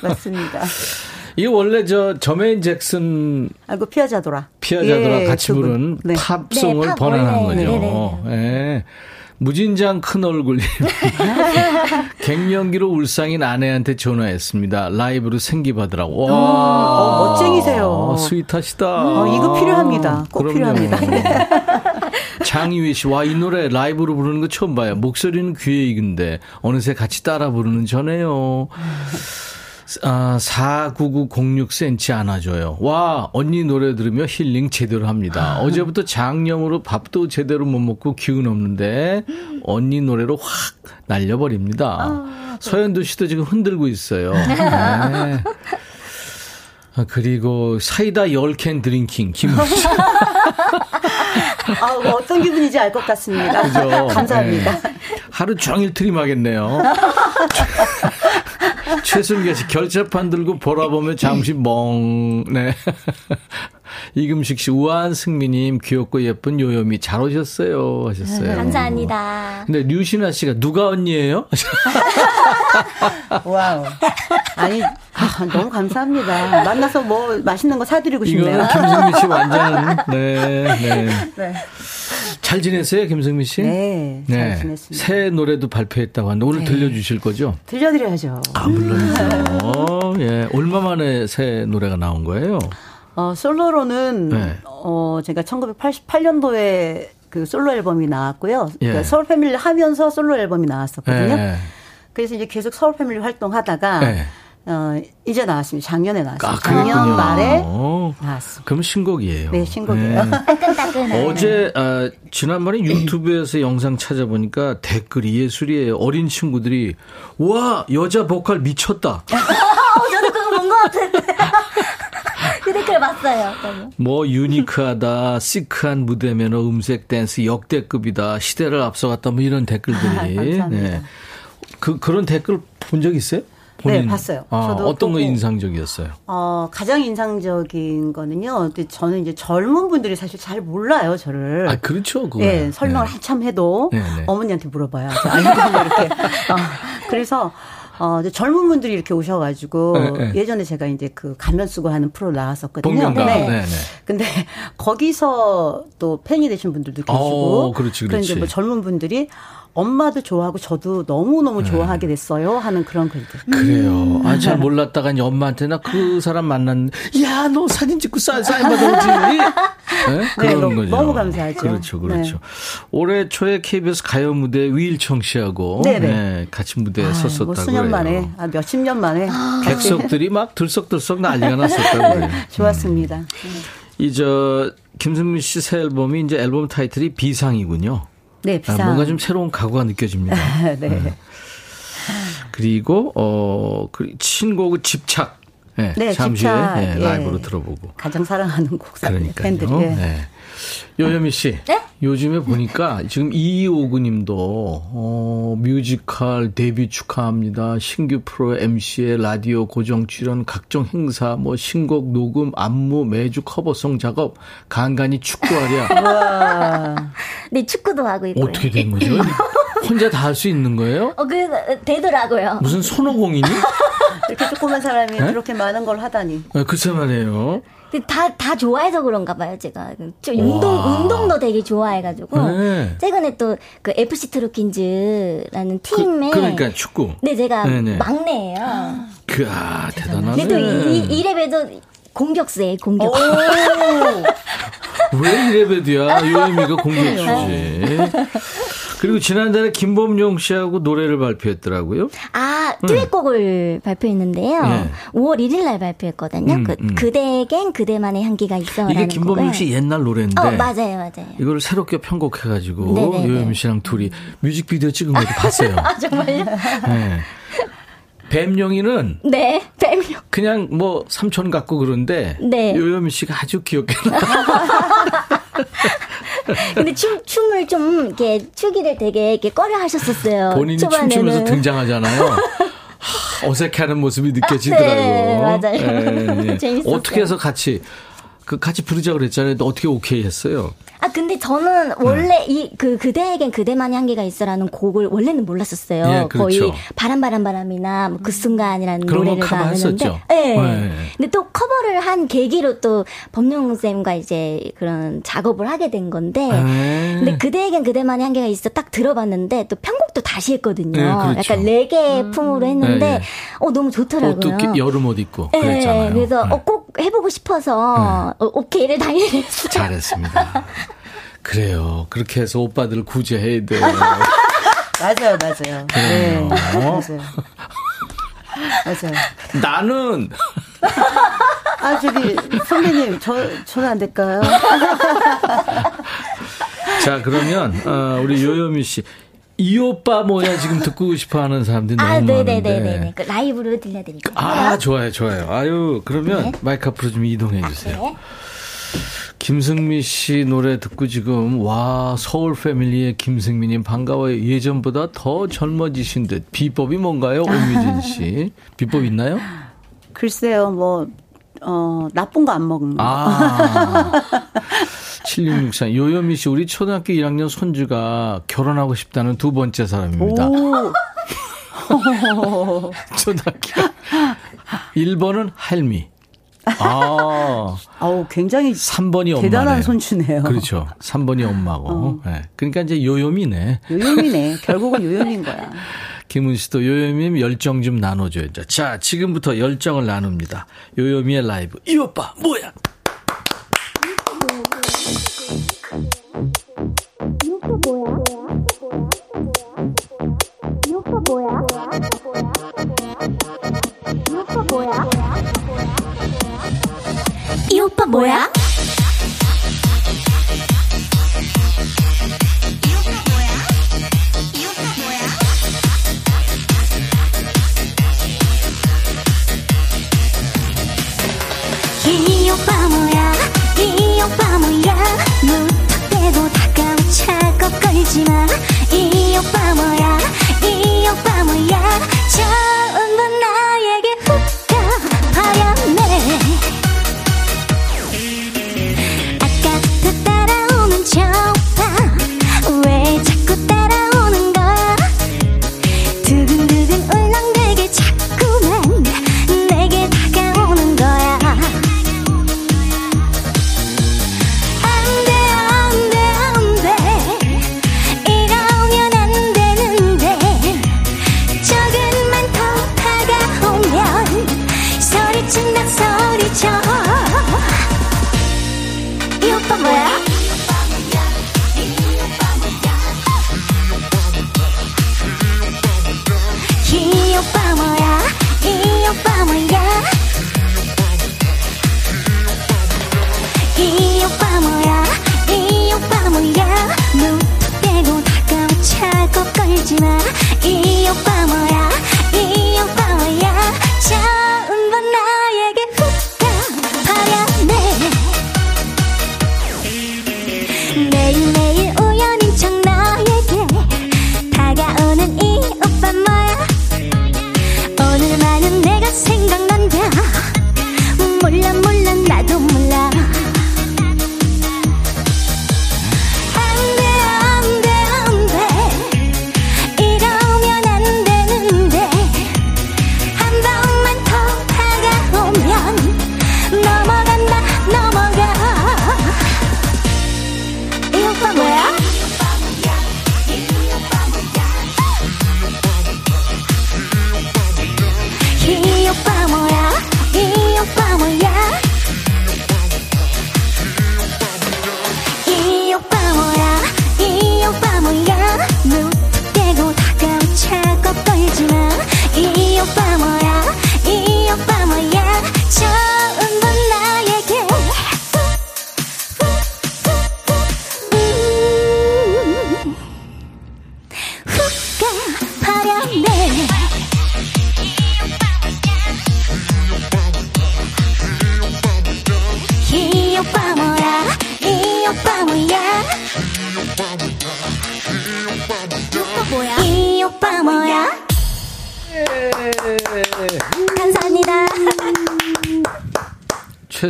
맞습니다. 이게 원래 저 저메인 잭슨 아이고 피하자돌아. 피아자들랑 예, 같이. 부른 네. 팝송을 네, 팝 번안한 원래. 거죠. 예. 무진장 큰 얼굴님. 갱년기로 울상인 아내한테 전화했습니다. 라이브로 생기받으라고. 와. 어, 멋쟁이세요. 어, 스윗하시다. 어, 이거 필요합니다. 꼭 그럼요. 필요합니다. 장유희 씨, 와, 이 노래 라이브로 부르는 거 처음 봐요. 목소리는 귀에 익은데, 어느새 같이 따라 부르는 전에요. 아, 49906cm 안아줘요. 와, 언니 노래 들으며 힐링 제대로 합니다. 어제부터 장염으로 밥도 제대로 못 먹고 기운 없는데, 언니 노래로 확 날려버립니다. 서현두 씨도 지금 흔들고 있어요. 네. 아, 그리고 사이다 10캔 drinking, 김은수. 아, 뭐 어떤 기분인지 알 것 같습니다. 그죠? 감사합니다. 네. 하루 종일 트림하겠네요. 최순계 씨 결재판 들고 보라 보면 잠시 멍. 네. 이금식 씨, 우아한 승미님, 귀엽고 예쁜 요요미 잘 오셨어요. 하셨어요. 감사합니다. 근데 류신아 씨가 누가 언니예요? 와우. 아니, 아, 너무 감사합니다. 만나서 뭐 맛있는 거 사드리고 싶네요. 이거는 김승미 씨 완전, 네, 네. 네. 잘 지냈어요, 김승미 씨? 네, 잘 지냈습니다. 새 노래도 발표했다고 하는데 오늘 네. 들려주실 거죠? 들려드려야죠. 아, 물론이죠. 예. 얼마 만에 새 노래가 나온 거예요? 어, 솔로로는, 네. 어, 제가 1988년도에 그 솔로 앨범이 나왔고요. 예. 그러니까 서울 패밀리 하면서 솔로 앨범이 나왔었거든요. 예. 그래서 이제 계속 서울 패밀리 활동하다가, 예. 어, 이제 나왔습니다. 작년에 나왔어요. 아, 작년. 말에 어, 나왔습니다. 그럼 신곡이에요. 네, 신곡이에요. 네. 따끈따끈한. 어제 아, 지난번에 유튜브에서 영상 찾아보니까 댓글이 예술이에요. 어린 친구들이 와 여자 보컬 미쳤다. 어, 저도 그거 본 것 같은데. 그 댓글 봤어요. 저는. 뭐 유니크하다, 시크한 무대 매너, 음색 댄스 역대급이다, 시대를 앞서갔다 뭐 이런 댓글들이. 감사합니다. 그 그런 댓글 본 적 있어요? 네, 봤어요. 아, 저도 어떤 거. 인상적이었어요? 어, 가장 인상적인 거는요. 근데 저는 이제 젊은 분들이 사실 잘 몰라요, 저를. 아 그렇죠, 그거. 예, 설명을 한참 해도 네, 네. 어머니한테 물어봐요. 이렇게. 어, 그래서 어, 이제 젊은 분들이 이렇게 오셔가지고 네, 네. 예전에 제가 이제 그 가면 쓰고 하는 프로 나왔었거든요. 복면가. 네, 네. 근데 거기서 또 팬이 되신 분들도 계시고. 어, 그렇지, 그렇지. 이제 뭐 젊은 분들이 엄마도 좋아하고 저도 너무 너무 네. 좋아하게 됐어요 하는 그런 글들. 그래요. 아, 잘 몰랐다가 이제 엄마한테 나 그 사람 만났는데, 야, 너 사진 찍고 사인, 사인 받아오지. 네? 그런 너무- 거죠. 너무 감사하죠. 그렇죠, 그렇죠. 네. 올해 초에 KBS 가요 무대 위일청 씨하고 네네. 네, 같이 무대에 아, 섰었다고 뭐 수년. 만에, 아, 몇십 년 만에. 객석들이 막 들썩들썩 난리가 났었다고 그래요. 좋았습니다. 이저 김승미 씨 새 앨범이 이제 앨범 타이틀이 비상이군요. 네, 아, 비상. 뭔가 좀 새로운 각오가 느껴집니다. 네. 그리고 어, 그 신곡은 집착. 네, 네, 잠시 집착, 후에 예, 예. 라이브로 들어보고. 가장 사랑하는 곡사입니다. 그러니까요. 팬들이. 예. 네. 요요미 씨. 네? 요즘에 보니까 지금 이오구님도 어, 뮤지컬 데뷔 축하합니다. 신규 프로 MC에 라디오 고정 출연, 각종 행사, 뭐 신곡 녹음, 안무, 매주 cover song 작업, 간간히 축구하랴. 와. 네, 축구도 하고 있고요. 어떻게 된 거죠? 혼자 다 할 수 있는 거예요? 어, 그, 되더라고요. 무슨 손오공이니? 이렇게 조그만 사람이 네? 그렇게 많은 걸 하다니. 아, 글쎄 말이에요. 다, 다 좋아해서 그런가 봐요, 제가. 좀 운동, 와. 운동도 되게 좋아해가지고. 네. 최근에 또 그 FC 트로킨즈라는 팀에. 그, 러니까 축구. 네, 제가 네네. 막내예요. 그, 아, 대단하네. 근데 또 이, 이, 이래봬도 공격수예요, 공격. 왜 이래봬도야 요요미가 공격수지. 그리고 지난달에 김범용 씨하고 노래를 발표했더라고요. 아, 듀엣곡을 발표했는데요. 네. 5월 1일 날 발표했거든요. 음, 그, 음. 그대겐 그대만의 향기가 있어라는 이게 김범용. 씨 옛날 노래인데. 어, 맞아요, 맞아요. 이거를 새롭게 편곡해가지고 네네네. 요요미 씨랑 둘이 뮤직비디오 찍은 것도 봤어요. 아, 정말요? 네. 뱀용이는 네, 뱀용. 그냥 뭐 삼촌 같고 그런데 네. 요요미 씨가 아주 귀엽게 근데 춤, 춤을 좀, 이렇게, 추기를 되게, 이렇게 꺼려 하셨었어요. 본인이 초반에는. 춤추면서 등장하잖아요. 하, 어색해하는 모습이 느껴지더라고요. 네, 맞아요. 예, 예. 재밌었어요. 어떻게 해서 같이 그 같이 부르자 그랬잖아요. 근데 어떻게 오케이 했어요? 아, 근데 저는 원래 이, 그, 그대에겐 그대만의 향기가 있어라는 곡을 원래는 몰랐었어요. 예, 그렇죠. 거의 바람, 바람, 바람이나 뭐 그 순간이라는 노래를 다 커버했었죠. 아는데. 네. 네. 근데 또 커버를 한 계기로 또 범용 쌤과 이제 그런 작업을 하게 된 건데. 네. 근데 그대에겐 그대만의 향기가 있어 딱 들어봤는데 또 편곡 도 다시 했거든요. 네, 그렇죠. 약간 레게 품으로 했는데 네, 네. 어 너무 좋더라고요. 옷도 기- 여름 옷 입고 네, 그랬잖아요. 그래서 네. 어, 꼭 해보고 싶어서 어, 오케이를 당연히 했어요. 잘했습니다. 그래요. 그렇게 해서 오빠들을 구제해야 돼요. 맞아요, 맞아요. 네. 어? 맞아요. 맞아요. 나는 아, 저기, 선배님, 저, 저는 안 될까요? 자 그러면 어, 우리 요요미 씨. 이 오빠 뭐야 지금 듣고 싶어 하는 사람들이 너무 아, 많은데. 네네네네. 그 라이브로 들려드릴게요. 아, 좋아요, 좋아요. 아유, 그러면 마이크 앞으로 좀 이동해 주세요. 네. 김승미 씨 노래 듣고 지금, 와, 서울 패밀리의 김승미님 반가워요. 예전보다 더 젊어지신 듯. 비법이 뭔가요, 오미진 씨? 비법 있나요? 글쎄요, 뭐, 어, 나쁜 거 안 먹는 거. 아. 7664. 요요미 씨, 우리 초등학교 1학년 손주가 결혼하고 싶다는 두 번째 사람입니다. 오. 초등학교. 1번은 할미. 아. 아우, 굉장히 3번이 엄마. 대단한 손주네요. 그렇죠. 3번이 엄마고. 어. 네. 그러니까 이제 요요미네. 요요미네. 결국은 요요미인 거야. 김은 씨도 요요미 열정 좀 나눠줘야죠. 자, 지금부터 열정을 나눕니다. 요요미의 라이브. 이 오빠, 뭐야? 이 오빠 뭐야? 이 오빠 뭐야? 이 오빠 뭐야? 무턱대고 다가온 차고 마. 이 오빠 뭐야? 이 오빠 뭐야? 처음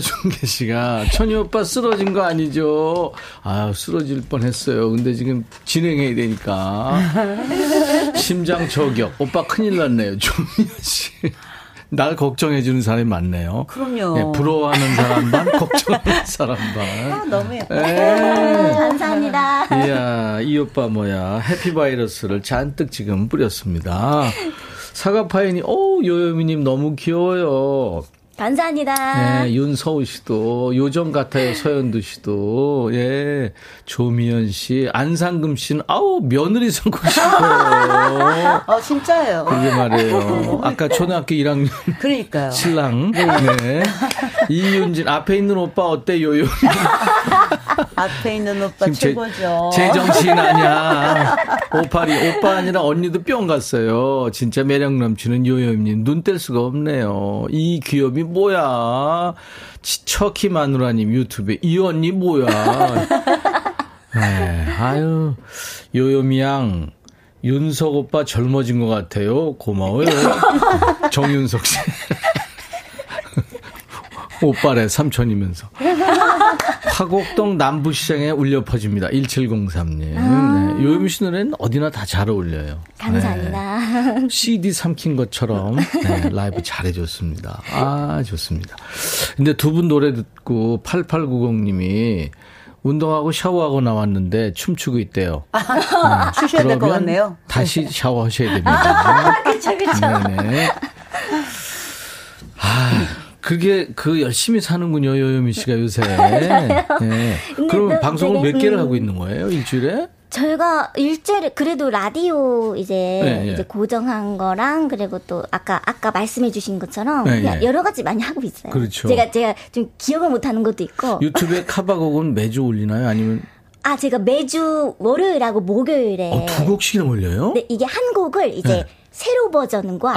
최순계 씨가 천희 오빠 쓰러진 거 아니죠? 아 쓰러질 뻔했어요. 근데 지금 진행해야 되니까 심장 저격. 오빠 큰일 났네요. 조미연 씨. 날 걱정해주는 사람이 많네요. 그럼요. 네, 부러워하는 사람 반, 걱정하는 사람 반. 아, 너무 예뻐. 에. 감사합니다 이야, 이 오빠 뭐야. 해피바이러스를 잔뜩 지금 뿌렸습니다. 사과파인이, 오, 요요미님 너무 귀여워요. 감사합니다 네, 윤서우 씨도, 요정 같아요, 서현두 씨도, 예, 조미연 씨, 안상금 씨는, 아우, 며느리 삼고 싶어요. 어, 진짜예요. 그게 말이에요. 아까 초등학교 1학년 그러니까요. 신랑. 네. 이윤진, 앞에 있는 오빠 어때, 요요? 앞에 있는 오빠 지금 제- 최고죠. 제정신 아니야. 오팔이 오빠 아니라 언니도 뿅 갔어요. 진짜 매력 넘치는 요요님 눈 뗄 수가 없네요. 이 귀엽이 뭐야? 치- 척키 마누라님 유튜브에 이 언니 뭐야? 네, 아유 요요미 양 윤석 오빠 젊어진 것 같아요. 고마워요. 정윤석 씨. 오빠래 삼촌이면서. 화곡동 남부시장에 울려 퍼집니다. 1703님. 아. 네. 요요미 씨 노래는 어디나 다 잘 어울려요. 감사합니다. 네. CD 삼킨 것처럼 네, 라이브 잘해줬습니다. 아, 좋습니다. 근데 두 분 노래 듣고 8890님이 운동하고 샤워하고 나왔는데 춤추고 있대요. 추셔야 될것 그러면 같네요. 다시 샤워하셔야 됩니다. 그쵸, 그쵸. 네네. 아, 그게 그 열심히 사는군요, 요요미 씨가 요새. 네. 그럼 또 방송을 몇 개를 음. 하고 있는 거예요, 일주일에? 저희가 일주일에 그래도 라디오 이제 네, 예. 이제 고정한 거랑 그리고 또 아까 아까 말씀해 주신 것처럼 네, 예. 여러 가지 많이 하고 있어요. 그렇죠. 제가 제가 좀 기억을 못 하는 것도 있고 유튜브에 카바곡은 매주 올리나요? 아니면 아 제가 매주 월요일하고 목요일에 어, 두 곡씩이나 올려요? 네, 이게 한 곡을 이제 네. 새로 버전과 아,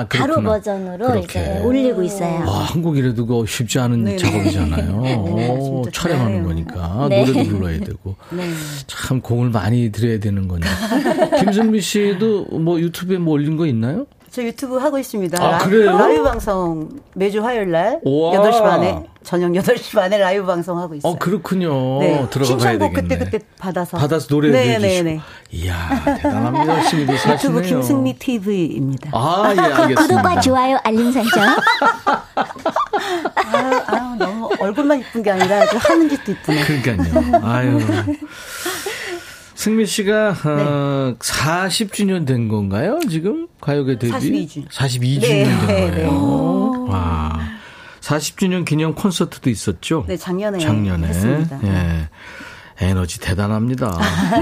아, 바로 그렇구나. 버전으로 그렇게. 이제 올리고 있어요. 와, 한국이라도 그거 쉽지 않은 네네. 작업이잖아요. 오, 진짜 촬영하는. 거니까. 네. 노래도 불러야 되고. 네. 참 공을 많이 들여야 되는 거네. 김승미 씨도 뭐 유튜브에 뭐 올린 거 있나요? 저 유튜브 하고 있습니다. 아, 라- 그래요? 라이브 방송 매주 화요일 날 우와. 8시 반에 저녁 8시 반에 라이브 방송 하고 있어요. 어, 그렇군요. 네. 들어가 봐야 신청곡 되겠네. 그때 그때 받아서 받아서 노래를 네, 해주시고. 네, 네. 이야, 대단합니다. 열심히도 사시네요. 유튜브 김승미 TV입니다. 아, 예, 알겠습니다. 구독과 좋아요, 알림 설정. 아, 아, 너무 얼굴만 이쁜 게 아니라 아주 하는 짓도 이쁘네. 그러니까요. 아유. 승미 씨가 어, 40주년 된 건가요? 지금 가요계 데뷔? 42주. 42주년 네, 된 네, 거예요. 와. 40주년 기념 콘서트도 있었죠? 네, 작년에 작년에. 했습니다. 예. 에너지 대단합니다.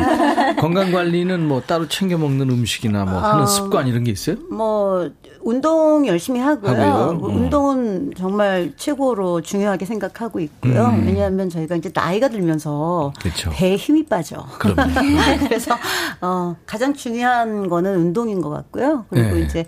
건강 관리는 뭐 따로 챙겨 먹는 음식이나 뭐 하는 습관 이런 게 있어요? 뭐 운동 열심히 하고요. 하고요? 뭐 음. 운동은 정말 최고로 중요하게 생각하고 있고요. 음. 왜냐하면 저희가 이제 나이가 들면서 그렇죠. 배에 힘이 빠져. 그래서 어, 가장 중요한 거는 운동인 것 같고요. 그리고 네. 이제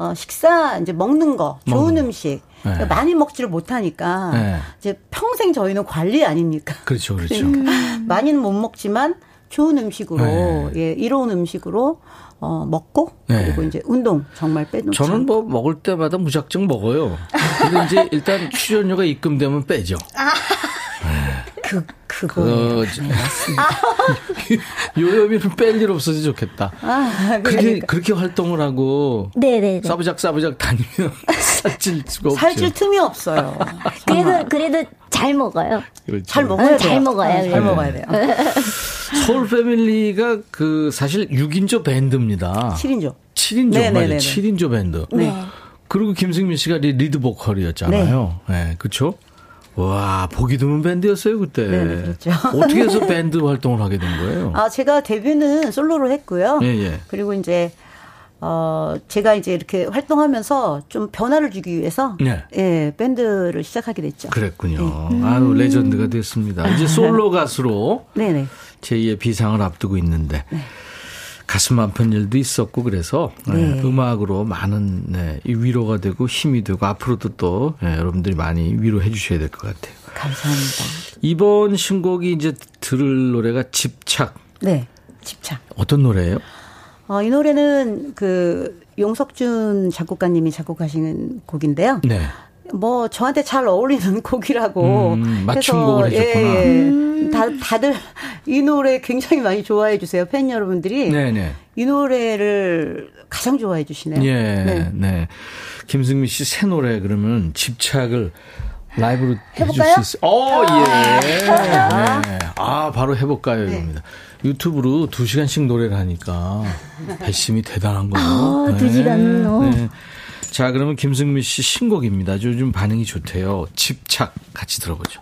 어, 식사 이제 먹는 거, 좋은 먹는 음식 네. 많이 먹지를 못하니까 네. 이제 평생 저희는 관리 아닙니까? 그렇죠, 그렇죠. 그러니까 많이는 못 먹지만 좋은 음식으로 네. 예, 이로운 음식으로 어, 먹고 네. 그리고 이제 운동 정말 빼놓지 저는. 뭐 먹을 때마다 무작정 먹어요. 근데 이제 일단 출연료가 입금되면 빼죠. 그 그거 요요미는 뺄 일 없어서 좋겠다. 아, 그렇게, 그러니까. 그렇게 활동을 하고 네네네. 싸부작 싸부작 다니면 살찔 수가 없죠. 살찔 틈이 없어요. 그래도 그래도 잘 먹어요. 그렇죠. 잘 먹어야 응, 돼요. 잘 먹어요, 응, 잘 그래도. 먹어야 돼요. 서울 패밀리가 그 사실 6인조 밴드입니다. 7인조. 7인조 네네네네. 맞아요. 7인조 밴드. 네. 그리고 김승미 씨가 리- 리드 보컬이었잖아요. 네, 그렇죠? 와, 보기 드문 밴드였어요, 그때. 네, 그렇죠. 어떻게 해서 밴드 활동을 하게 된 거예요? 아, 제가 데뷔는 솔로로 했고요. 예, 예. 그리고 이제 어, 제가 이제 이렇게 활동하면서 좀 변화를 주기 위해서 네. 예, 밴드를 시작하게 됐죠. 그랬군요. 아유, 레전드가 됐습니다. 이제 솔로 가수로 네, 네. 제2의 비상을 앞두고 있는데 가슴 아픈 일도 있었고 그래서 네, 네. 음악으로 많은 네, 이 위로가 되고 힘이 되고 앞으로도 또 네, 여러분들이 많이 위로해 주셔야 될 것 같아요. 감사합니다. 이번 신곡이 이제 들을 노래가 집착. 네. 집착. 어떤 노래예요? 어, 이 노래는 그 용석준 작곡가님이 작곡하시는 곡인데요. 네. 뭐 저한테 잘 어울리는 곡이라고 음, 맞춤곡을 해줬구나. 예, 예. 다 다들 이 노래 굉장히 많이 좋아해 주세요. 팬 여러분들이 네네. 이 노래를 가장 좋아해 주시네요. 예, 네. 네. 김승미 씨새 노래 그러면 집착을 라이브로 해줄 해볼까요? 수 있어요. 어, 예. 네. 아, 바로 해볼까요? 네. 이겁니다. 유튜브로 두 시간씩 노래를 하니까 배심이 대단한 거예요. 아, 두 시간, 어. 자, 그러면 김승미 씨 신곡입니다. 요즘 반응이 좋대요. 집착 같이 들어보죠.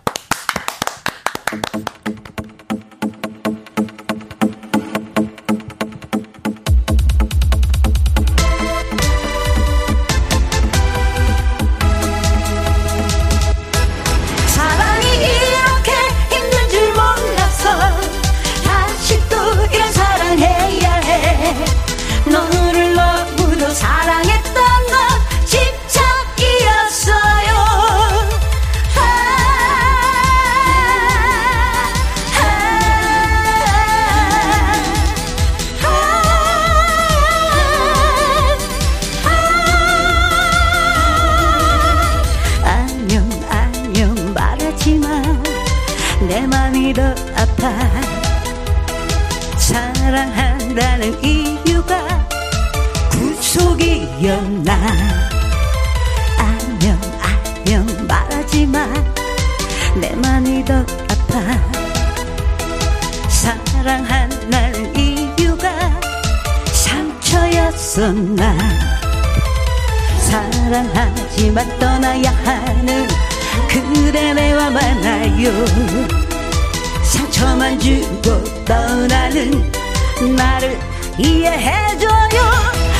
나를 이해해줘요.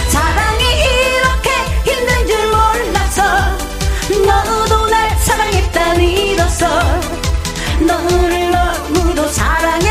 사랑이 이렇게 힘든 줄 몰라서 너도 날 사랑했다 믿었어. 너를 너무도 사랑했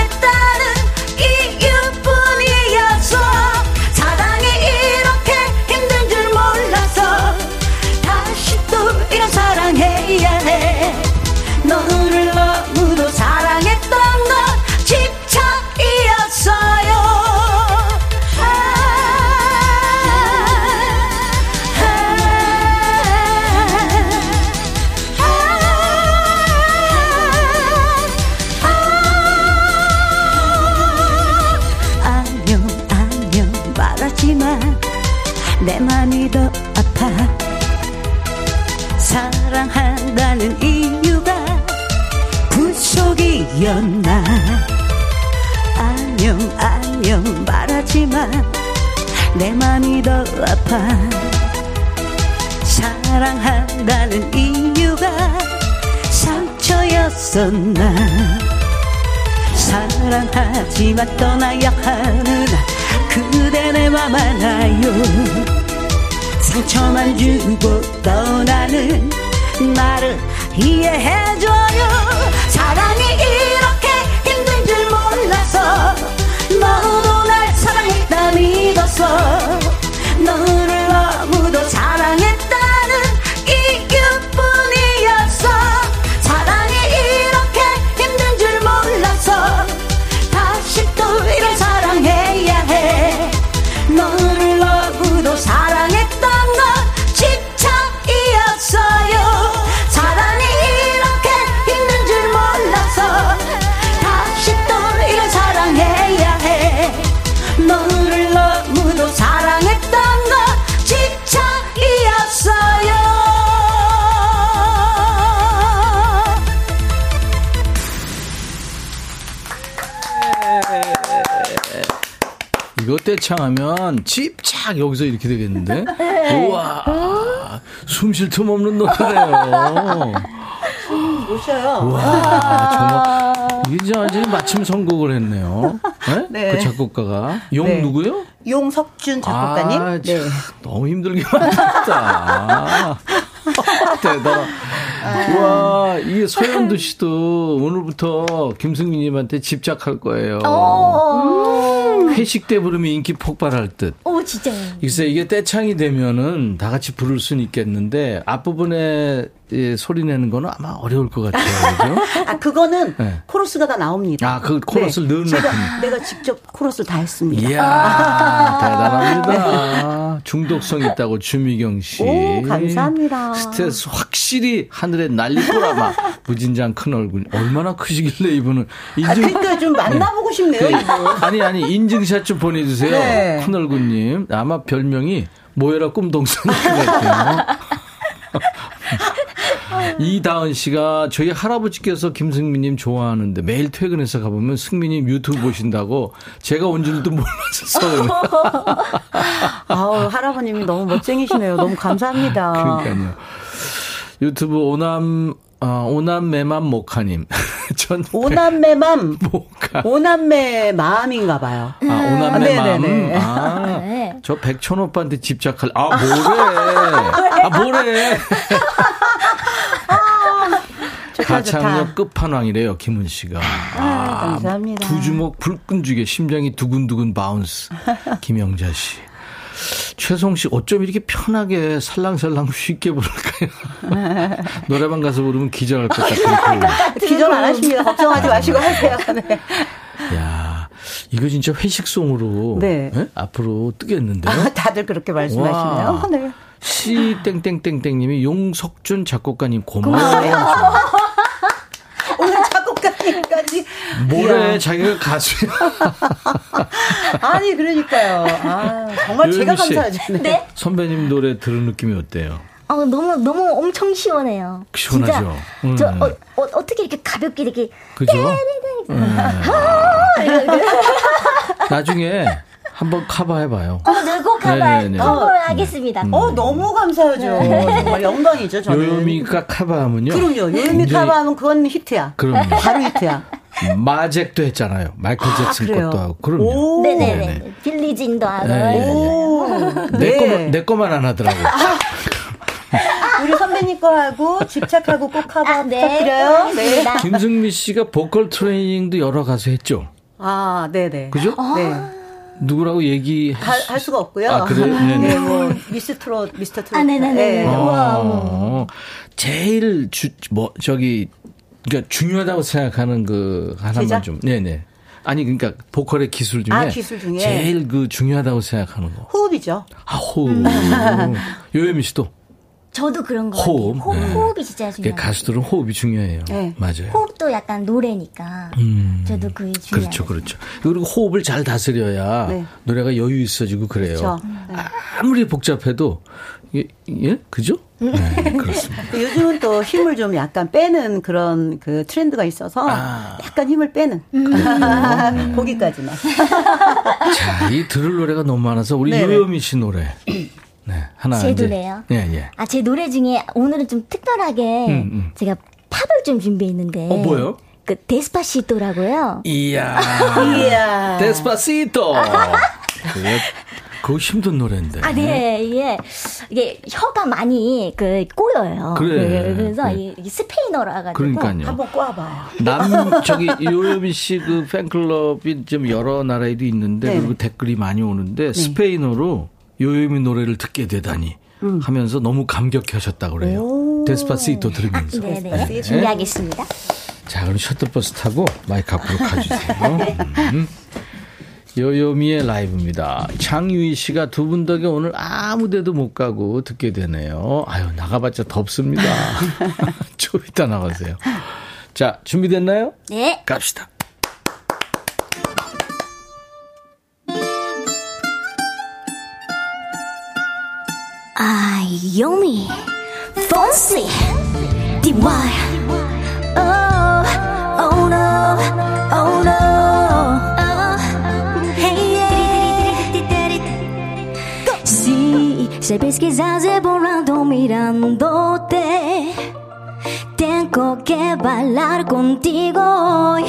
더 아파. 사랑한다는 이유가 상처였었나. 사랑하지만 떠나야 하는 그대 내 맘 알아요. 상처만 주고 떠나는 나를 이해해줘요. 사랑이 이거 떼창하면 집착 여기서 이렇게 되겠는데? 우와, 숨쉴 틈 없는 노래네요. 오셔요 와, 정말 진짜 완전히 맞춤 선곡을 했네요. 네? 네. 그 작곡가가 용 네. 누구요? 용석준 작곡가님 아, 네. 참, 너무 힘들게 만들었다. 대단하. 와, 이게 서현두 씨도 오늘부터 김승민님한테 집착할 거예요. 회식 때 부르면 인기 폭발할 듯. 오, 진짜요. 글쎄 이게 떼창이 되면은 다 같이 부를 수는 있겠는데 앞부분에 예, 소리 내는 거는 아마 어려울 것 같아요. 그죠? 아 그거는 네. 코러스가 다 나옵니다. 아, 그 코러스를 넣은 제가. 내가 직접 코러스 다 했습니다. 이야, 대단합니다. 중독성 있다고 주미경 씨. 오, 감사합니다. 스트레스 확실히 하늘에 날리거라 막 무진장 큰 얼굴. 얼마나 크시길래 이분은 아, 인증 그러니까 좀 만나보고 싶네요. 네. 이분. 아니 아니 인증샷 좀 보내주세요. 네. 큰 얼굴님 아마 별명이 모여라 꿈동산일 것 같아요. 이다은 씨가 저희 할아버지께서 김승민님 좋아하는데 매일 퇴근해서 가보면 승민님 유튜브 보신다고 제가 온 줄도 몰랐어요. 아우 할아버님이 너무 멋쟁이시네요. 너무 감사합니다. 그러니까요. 유튜브 오남 아, 오남매맘 모카님. 전 오남매맘 모카. 오남매 마음인가 봐요. 아, 오남매 아, 마음. 네네네. 아, 네. 저 백천 오빠한테 집착할. 아, 뭐래. 아, 뭐래. 좋다, 가창력 좋다. 끝판왕이래요, 김은 씨가. 아, 감사합니다. 두 주먹 불끈 쥐게 심장이 두근두근 bounce. 김영자 씨. 최송 씨, 어쩜 이렇게 편하게 살랑살랑 쉽게 부를까요? 노래방 가서 부르면 기절할 것 그. 기절 안 하십니다. 걱정하지 마시고 하세요. 네. 야 이거 진짜 회식송으로. 네. 예? 앞으로 뜨겠는데요? 아, 다들 그렇게 말씀하시네요. 와. 네. 시 땡땡땡땡님이 용석준 작곡가님 고마워요. 작곡 가님까지 뭐래 이야. 자기가 가수야. 아니 그러니까요. 아, 정말 제가. 감사하죠. 네? 선배님 노래 들은 느낌이 어때요? 어, 너무, 너무 엄청 시원해요. 시원하죠? 진짜, 저, 음. 어, 어, 어 떻게 이렇게 가볍게 이렇게. 그죠? 네, 음. 나중에 한번 커버해봐요. 어, 네, 꼭 가봐. 네네네. 커버하겠습니다. 어 너무 감사하죠. 정말 영광이죠. 저는. 요요미가 커버하면요. 그럼요. 요요미 카바하면 그건 히트야. 그럼요. 바로 히트야. 마잭도 했잖아요. 마이클 잭슨 그래요? 것도 하고. 그럼요. 오. 네네네. 네네. Billie Jean도 하고. 네. 오. 내 네. 거만, 내 거만 안 하더라고. 우리 선배님 거 하고 집착하고 꼭 커버 아, 네. 부탁드려요. 네. 김승미 씨가 보컬 트레이닝도 여러 가수 했죠. 아, 네네. 그죠? 네. 누구라고 얘기 할, 할 수가 없고요. 아, 그래요? 네네. 네, 뭐 미스 트롯, 미스터 트롯. 아, 네네네. 네. 어, 제일 주, 뭐, 저기, 그러니까 중요하다고 생각하는 그 하나만 제작? 좀. 네네. 아니, 그러니까 보컬의 기술 중에. 아, 기술 중에? 제일 그 중요하다고 생각하는 거. 호흡이죠. 아, 호흡. 요예미 씨도. 저도 그런 거 호흡. 같아요. 호흡, 네. 호흡이 진짜 중요해요. 가수들은 호흡이 중요해요. 네. 맞아요. 호흡도 약간 노래니까. 음. 저도 그게 중요해요. 그렇죠, 그렇죠. 그리고 호흡을 잘 다스려야 네. 노래가 여유 있어지고 그래요. 그렇죠. 아무리 복잡해도 예, 예? 그죠? 음. 네, 그렇습니다. 요즘은 또 힘을 좀 약간 빼는 그런 그 트렌드가 있어서 아. 약간 힘을 빼는 거기까지만. 자, 이 들을 노래가 너무 많아서 우리. 요요미 씨 노래. 네, 하나 제 이제. 노래요? 예, 예. 아, 제 노래 중에 오늘은 좀 특별하게 음, 음. 제가 팝을 좀 준비했는데. 어, 뭐요? 그 데스파시토라고요. 이야. 이야. Despacito. 그거, 힘든 노래인데. 아, 네, 이게, 이게 혀가 많이 그 꼬여요. 그래. 그래서 그래. 이- 이게 스페인어라 가지고. 그러니까요. 한번 꽈봐요. 남 저기 요요미 씨 그 팬클럽이 좀 여러 나라에도 있는데 네. 그리고 댓글이 많이 오는데 스페인어로 요요미 노래를 듣게 되다니 하면서 너무 감격하셨다 그래요. 오. Despacito 들으면서. 네네. Despacito. 준비하겠습니다. 자, 그럼 셔틀버스 타고 마이크 앞으로 가주세요. 음. 요요미의 라이브입니다. 장유희 씨가 두 분 덕에 오늘 아무 데도 못 가고 듣게 되네요. 아유, 나가봤자 덥습니다. 좀 이따 나가세요. 자, 준비됐나요? 네. 갑시다. Ah, yummy, fancy, divine. Oh, oh no, oh no. Oh, hey, yeah. Si se pesquisas e borrando mirándote, tengo que bailar contigo hoy.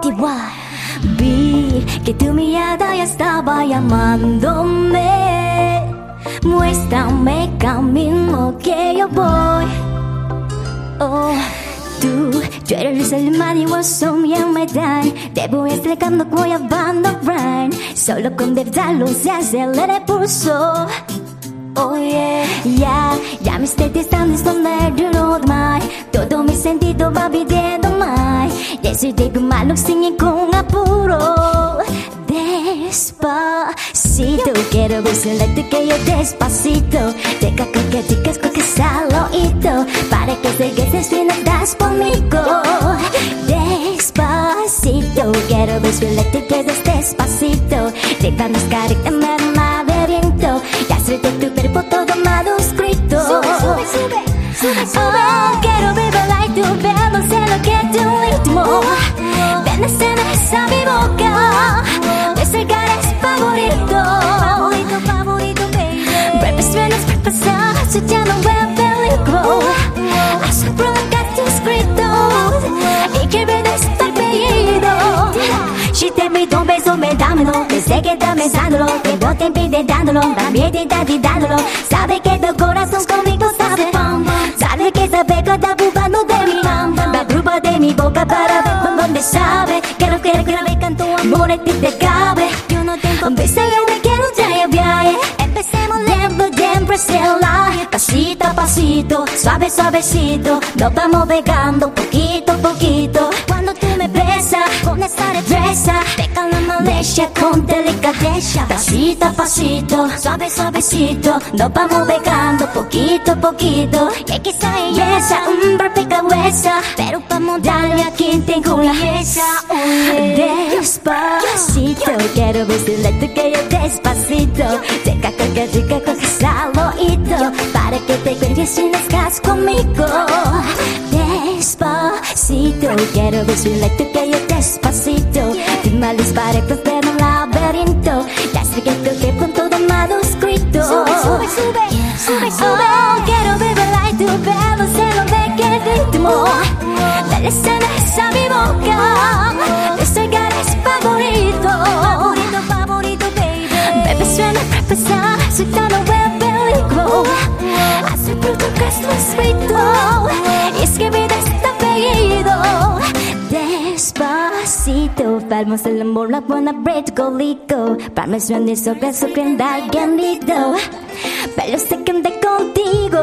Divine. Vi que tu mirada ya estaba llamándome. Muéstrame camino que yo voy. Oh, tú, tú eres el man y vos me dan Te voy explicando voy llevando Brian Solo con pensarlo se acelera el pulso Oh yeah, yeah, ya mis tetas están lo demás Todo mi sentido va pidiendo más Decidí malo sin con apuro Despacito, quiero decirte que yo despacito. Deja que que digas con que al oído Para que te quedes si no das conmigo. Despacito, quiero decirte que des despacito. Deja mis caritas en el laberinto Y hacerte tu cuerpo todo manuscrito. Sube, sube, sube, sube, sube Oh, quiero vivir like tú, pero Si te pido un beso, me dámelo. Que sé que estás pensándolo Que no te impide dándolo También te está dándolo Sabe que tu corazón conmigo sabe. Sabe que sabe cada bubano de mi La curva de mi boca para ver por dónde sabe. Quiero, quiero, quiero ver canto amor en ti te cabe. Yo no tengo Besa yo me quiero ya viaje. Empecemos lento, siempre la Pasito a pasito, suave, suavecito. Nos vamos pegando poquito a poquito. Cuando princesa con esta destreza. Peca la malicia con delicadeza. Pasito a pasito, suave suavecito. Nos vamos pegando poquito a poquito. Y aquí está esa, un rompecabezas Pero vamos a darle a quien tengo la mesa Despacito, quiero vestirle que yo despacito. Deja que rica con que para que te quedes sin casco conmigo. Despacito Quiero decirle que yo despacito. Ti mal dispare per un laberinto. Desde que toque con todo manuscrito. Sube, sube, sube. Sube, sube oh, Quiero beber tu pelo Se lo ve que ritmo. Dale escena a mi boca no se le mola buena bread colico para mí son de esos besos que en dagan lido pero sé contigo.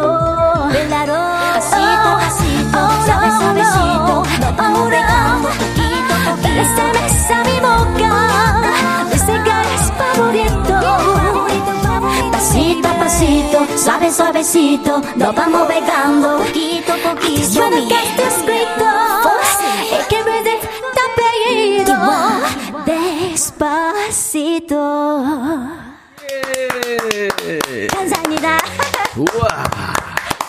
Velado pasito pasito suave suavecito. no te mueres poquito pero se me mi boca. Ese gas favorito. Pasito pasito suave suavecito. No vamos pegando poquito poquito. Yo no quiero escrito Despacito 감사합니다. 우와.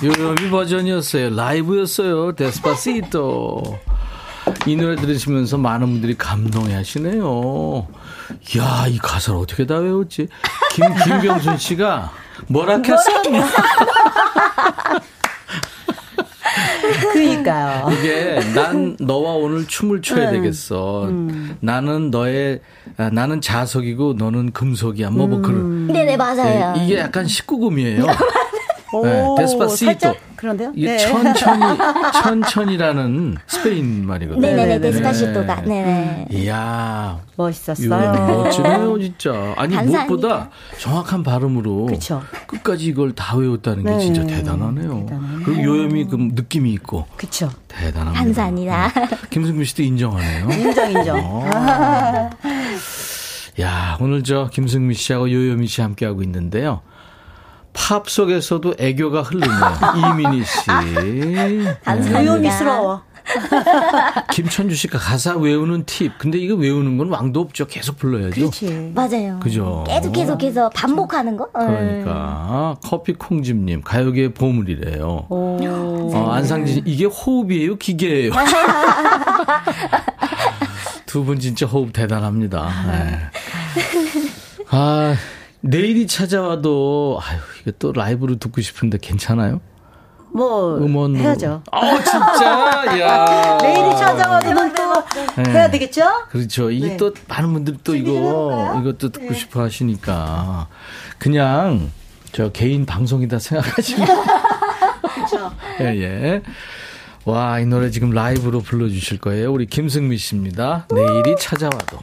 요요미 버전이었어요. 라이브였어요. 데스파시토. 이 노래 들으시면서 많은 분들이 감동해 하시네요. 이야, 이 가사를 어떻게 다 외웠지? 김, 김병순 씨가 뭐라 했어? 그니까요. 이게 난 너와 오늘 춤을 춰야 음. 되겠어. 나는 너의 아, 나는 자석이고 너는 금속이야. 뭐뭐 그런. 네네, 맞아요. 네, 이게 약간 19금이에요. 네, 오, 데스파시토. 살짝 그런데요? 이게 네. 천천히 천천히라는 스페인 말이거든요. 네네네, 네. 데스파시토가. 네네. 이야, 멋있었어요. 멋지네요, 진짜. 아니 감사합니다. 무엇보다 정확한 발음으로 그쵸. 끝까지 이걸 다 외웠다는 게 네. 진짜 대단하네요. 대단하네요. 그리고 요염이 그 느낌이 있고 그쵸. 대단합니다. 감사합니다. 김승민 씨도 인정하네요. 인정, 인정. 어. 야, 오늘 저 김승미 씨하고 요요미 씨 함께하고 있는데요. 팝 속에서도 애교가 흐르는 이민희 씨. 감사합니다. 위험이스러워. 김천주 씨가 가사 외우는 팁. 근데 이거 외우는 건 왕도 없죠. 계속 불러야죠. 그렇지. 맞아요. 그죠. 계속 계속해서 반복하는 거? 음. 그러니까 커피 콩집님 가요계의 보물이래요. 오. 어, 안상진 씨, 이게 호흡이에요, 기계예요. 두 분 진짜 호흡 대단합니다. 네. 아, 내일이 찾아와도 아유, 이게 또 라이브로 듣고 싶은데 괜찮아요? 뭐, 음원 해야죠. 아, 진짜. 야. 내일이 찾아와도는 또 네. 해야 되겠죠? 그렇죠. 이게 네. 또 많은 분들이 또 이거 이것도 듣고 싶어 하시니까 그냥 저 개인 방송이다 생각하시면 그렇죠. 예, 예. 와, 이 노래 지금 라이브로 불러주실 거예요. 우리 김승미 씨입니다. 내일이 찾아와도.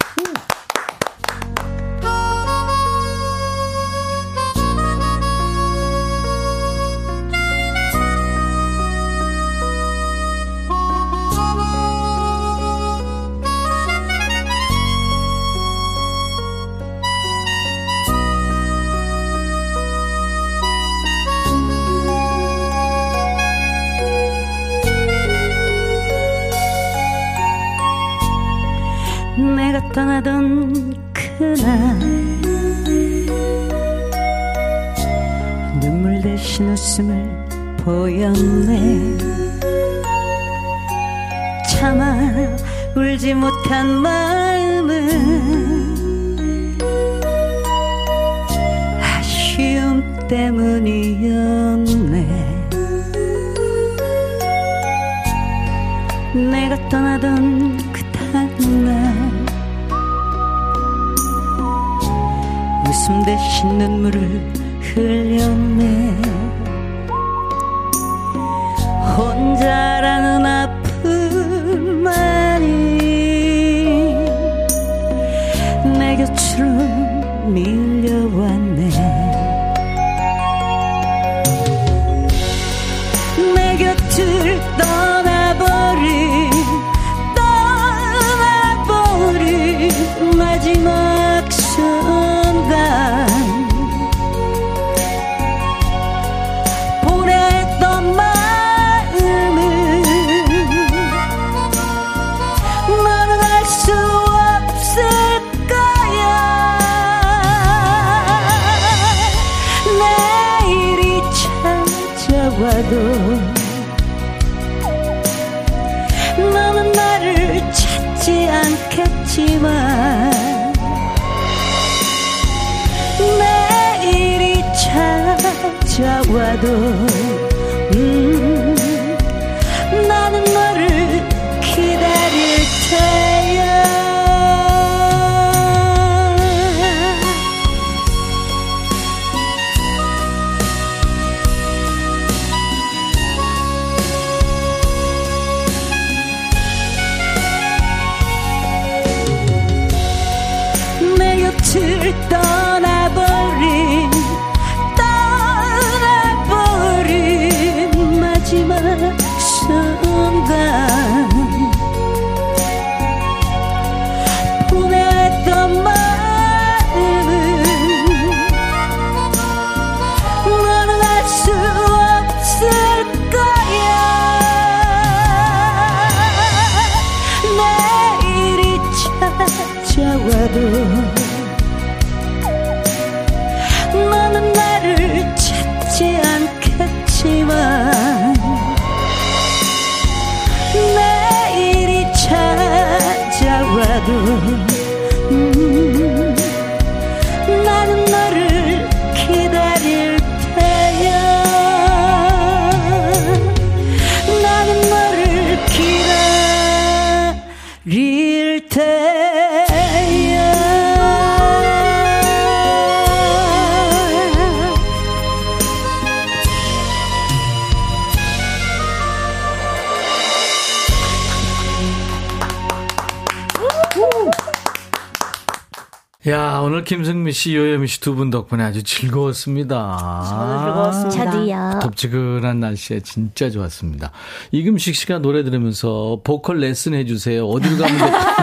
야, 오늘 김승미 씨, 요여미 씨 두 분 덕분에 아주 즐거웠습니다. 즐거웠습니다. 저도요. 덥지근한 날씨에 진짜 좋았습니다. 이금식 씨가 노래 들으면서 보컬 레슨 해주세요. 어디로 가면 될까?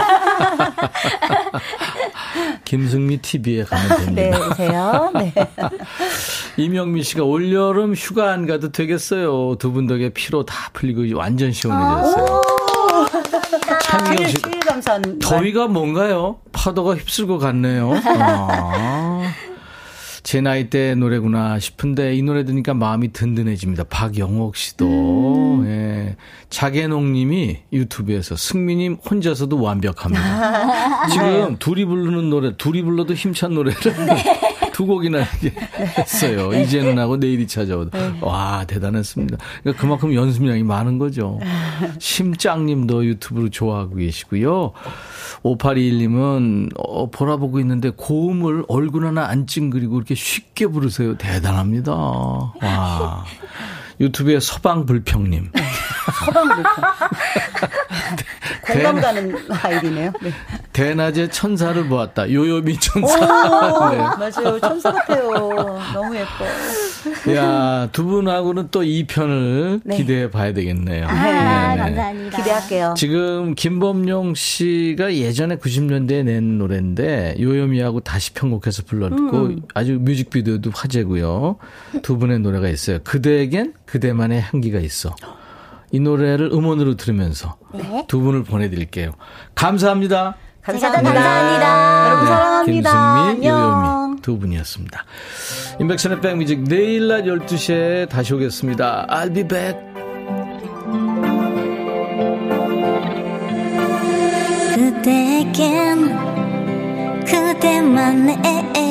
김승미 TV에 가면 네, 됩니다. 오세요. 네. 이명미 씨가 올여름 휴가 안 가도 되겠어요. 두 분 덕에 피로 다 풀리고 완전 시원해졌어요. 차미경 씨, 감사한. 더위가 뭔가요? 파도가 휩쓸고 갔네요. 아, 제 나이 때 노래구나 싶은데 이 노래 들으니까 마음이 든든해집니다. 박영옥 씨도. 예. 자개농 님이 유튜브에서 승미님 혼자서도 완벽합니다. 지금 둘이 부르는 노래, 둘이 불러도 힘찬 노래를 두 곡이나 했어요. 이제는 하고 내일이 찾아오다. 와, 대단했습니다. 그러니까 그만큼 연습량이 많은 거죠. 심짱님도 유튜브로 좋아하고 계시고요. 5821님은 어, 보라 보고 있는데 고음을 얼굴 하나 안 찡그리고 이렇게 쉽게 부르세요. 대단합니다. 와. 유튜브에 서방불평님. 공감 가는 아이디네요. 네. 대낮에 천사를 보았다. 요요미 오, 천사. 네. 맞아요. 천사 같아요. 너무 예뻐. 야, 두 분하고는 또 2편을 네. 기대해 봐야 되겠네요. 아, 네네. 감사합니다. 기대할게요. 지금 김범용 씨가 예전에 90년대에 낸 노래인데 요요미하고 다시 편곡해서 불렀고 음. 아주 뮤직비디오도 화제고요. 두 분의 노래가 있어요. 그대에겐 그대만의 향기가 있어. 이 노래를 음원으로 들으면서 네. 두 분을 보내드릴게요. 감사합니다. 감사합니다. 감사합니다. 여러분 사랑합니다. 김승미, 안녕. 요요미 두 분이었습니다. 인백션의 백뮤직 내일 낮 12시에 다시 오겠습니다. I'll be back. 그대에겐 그대만의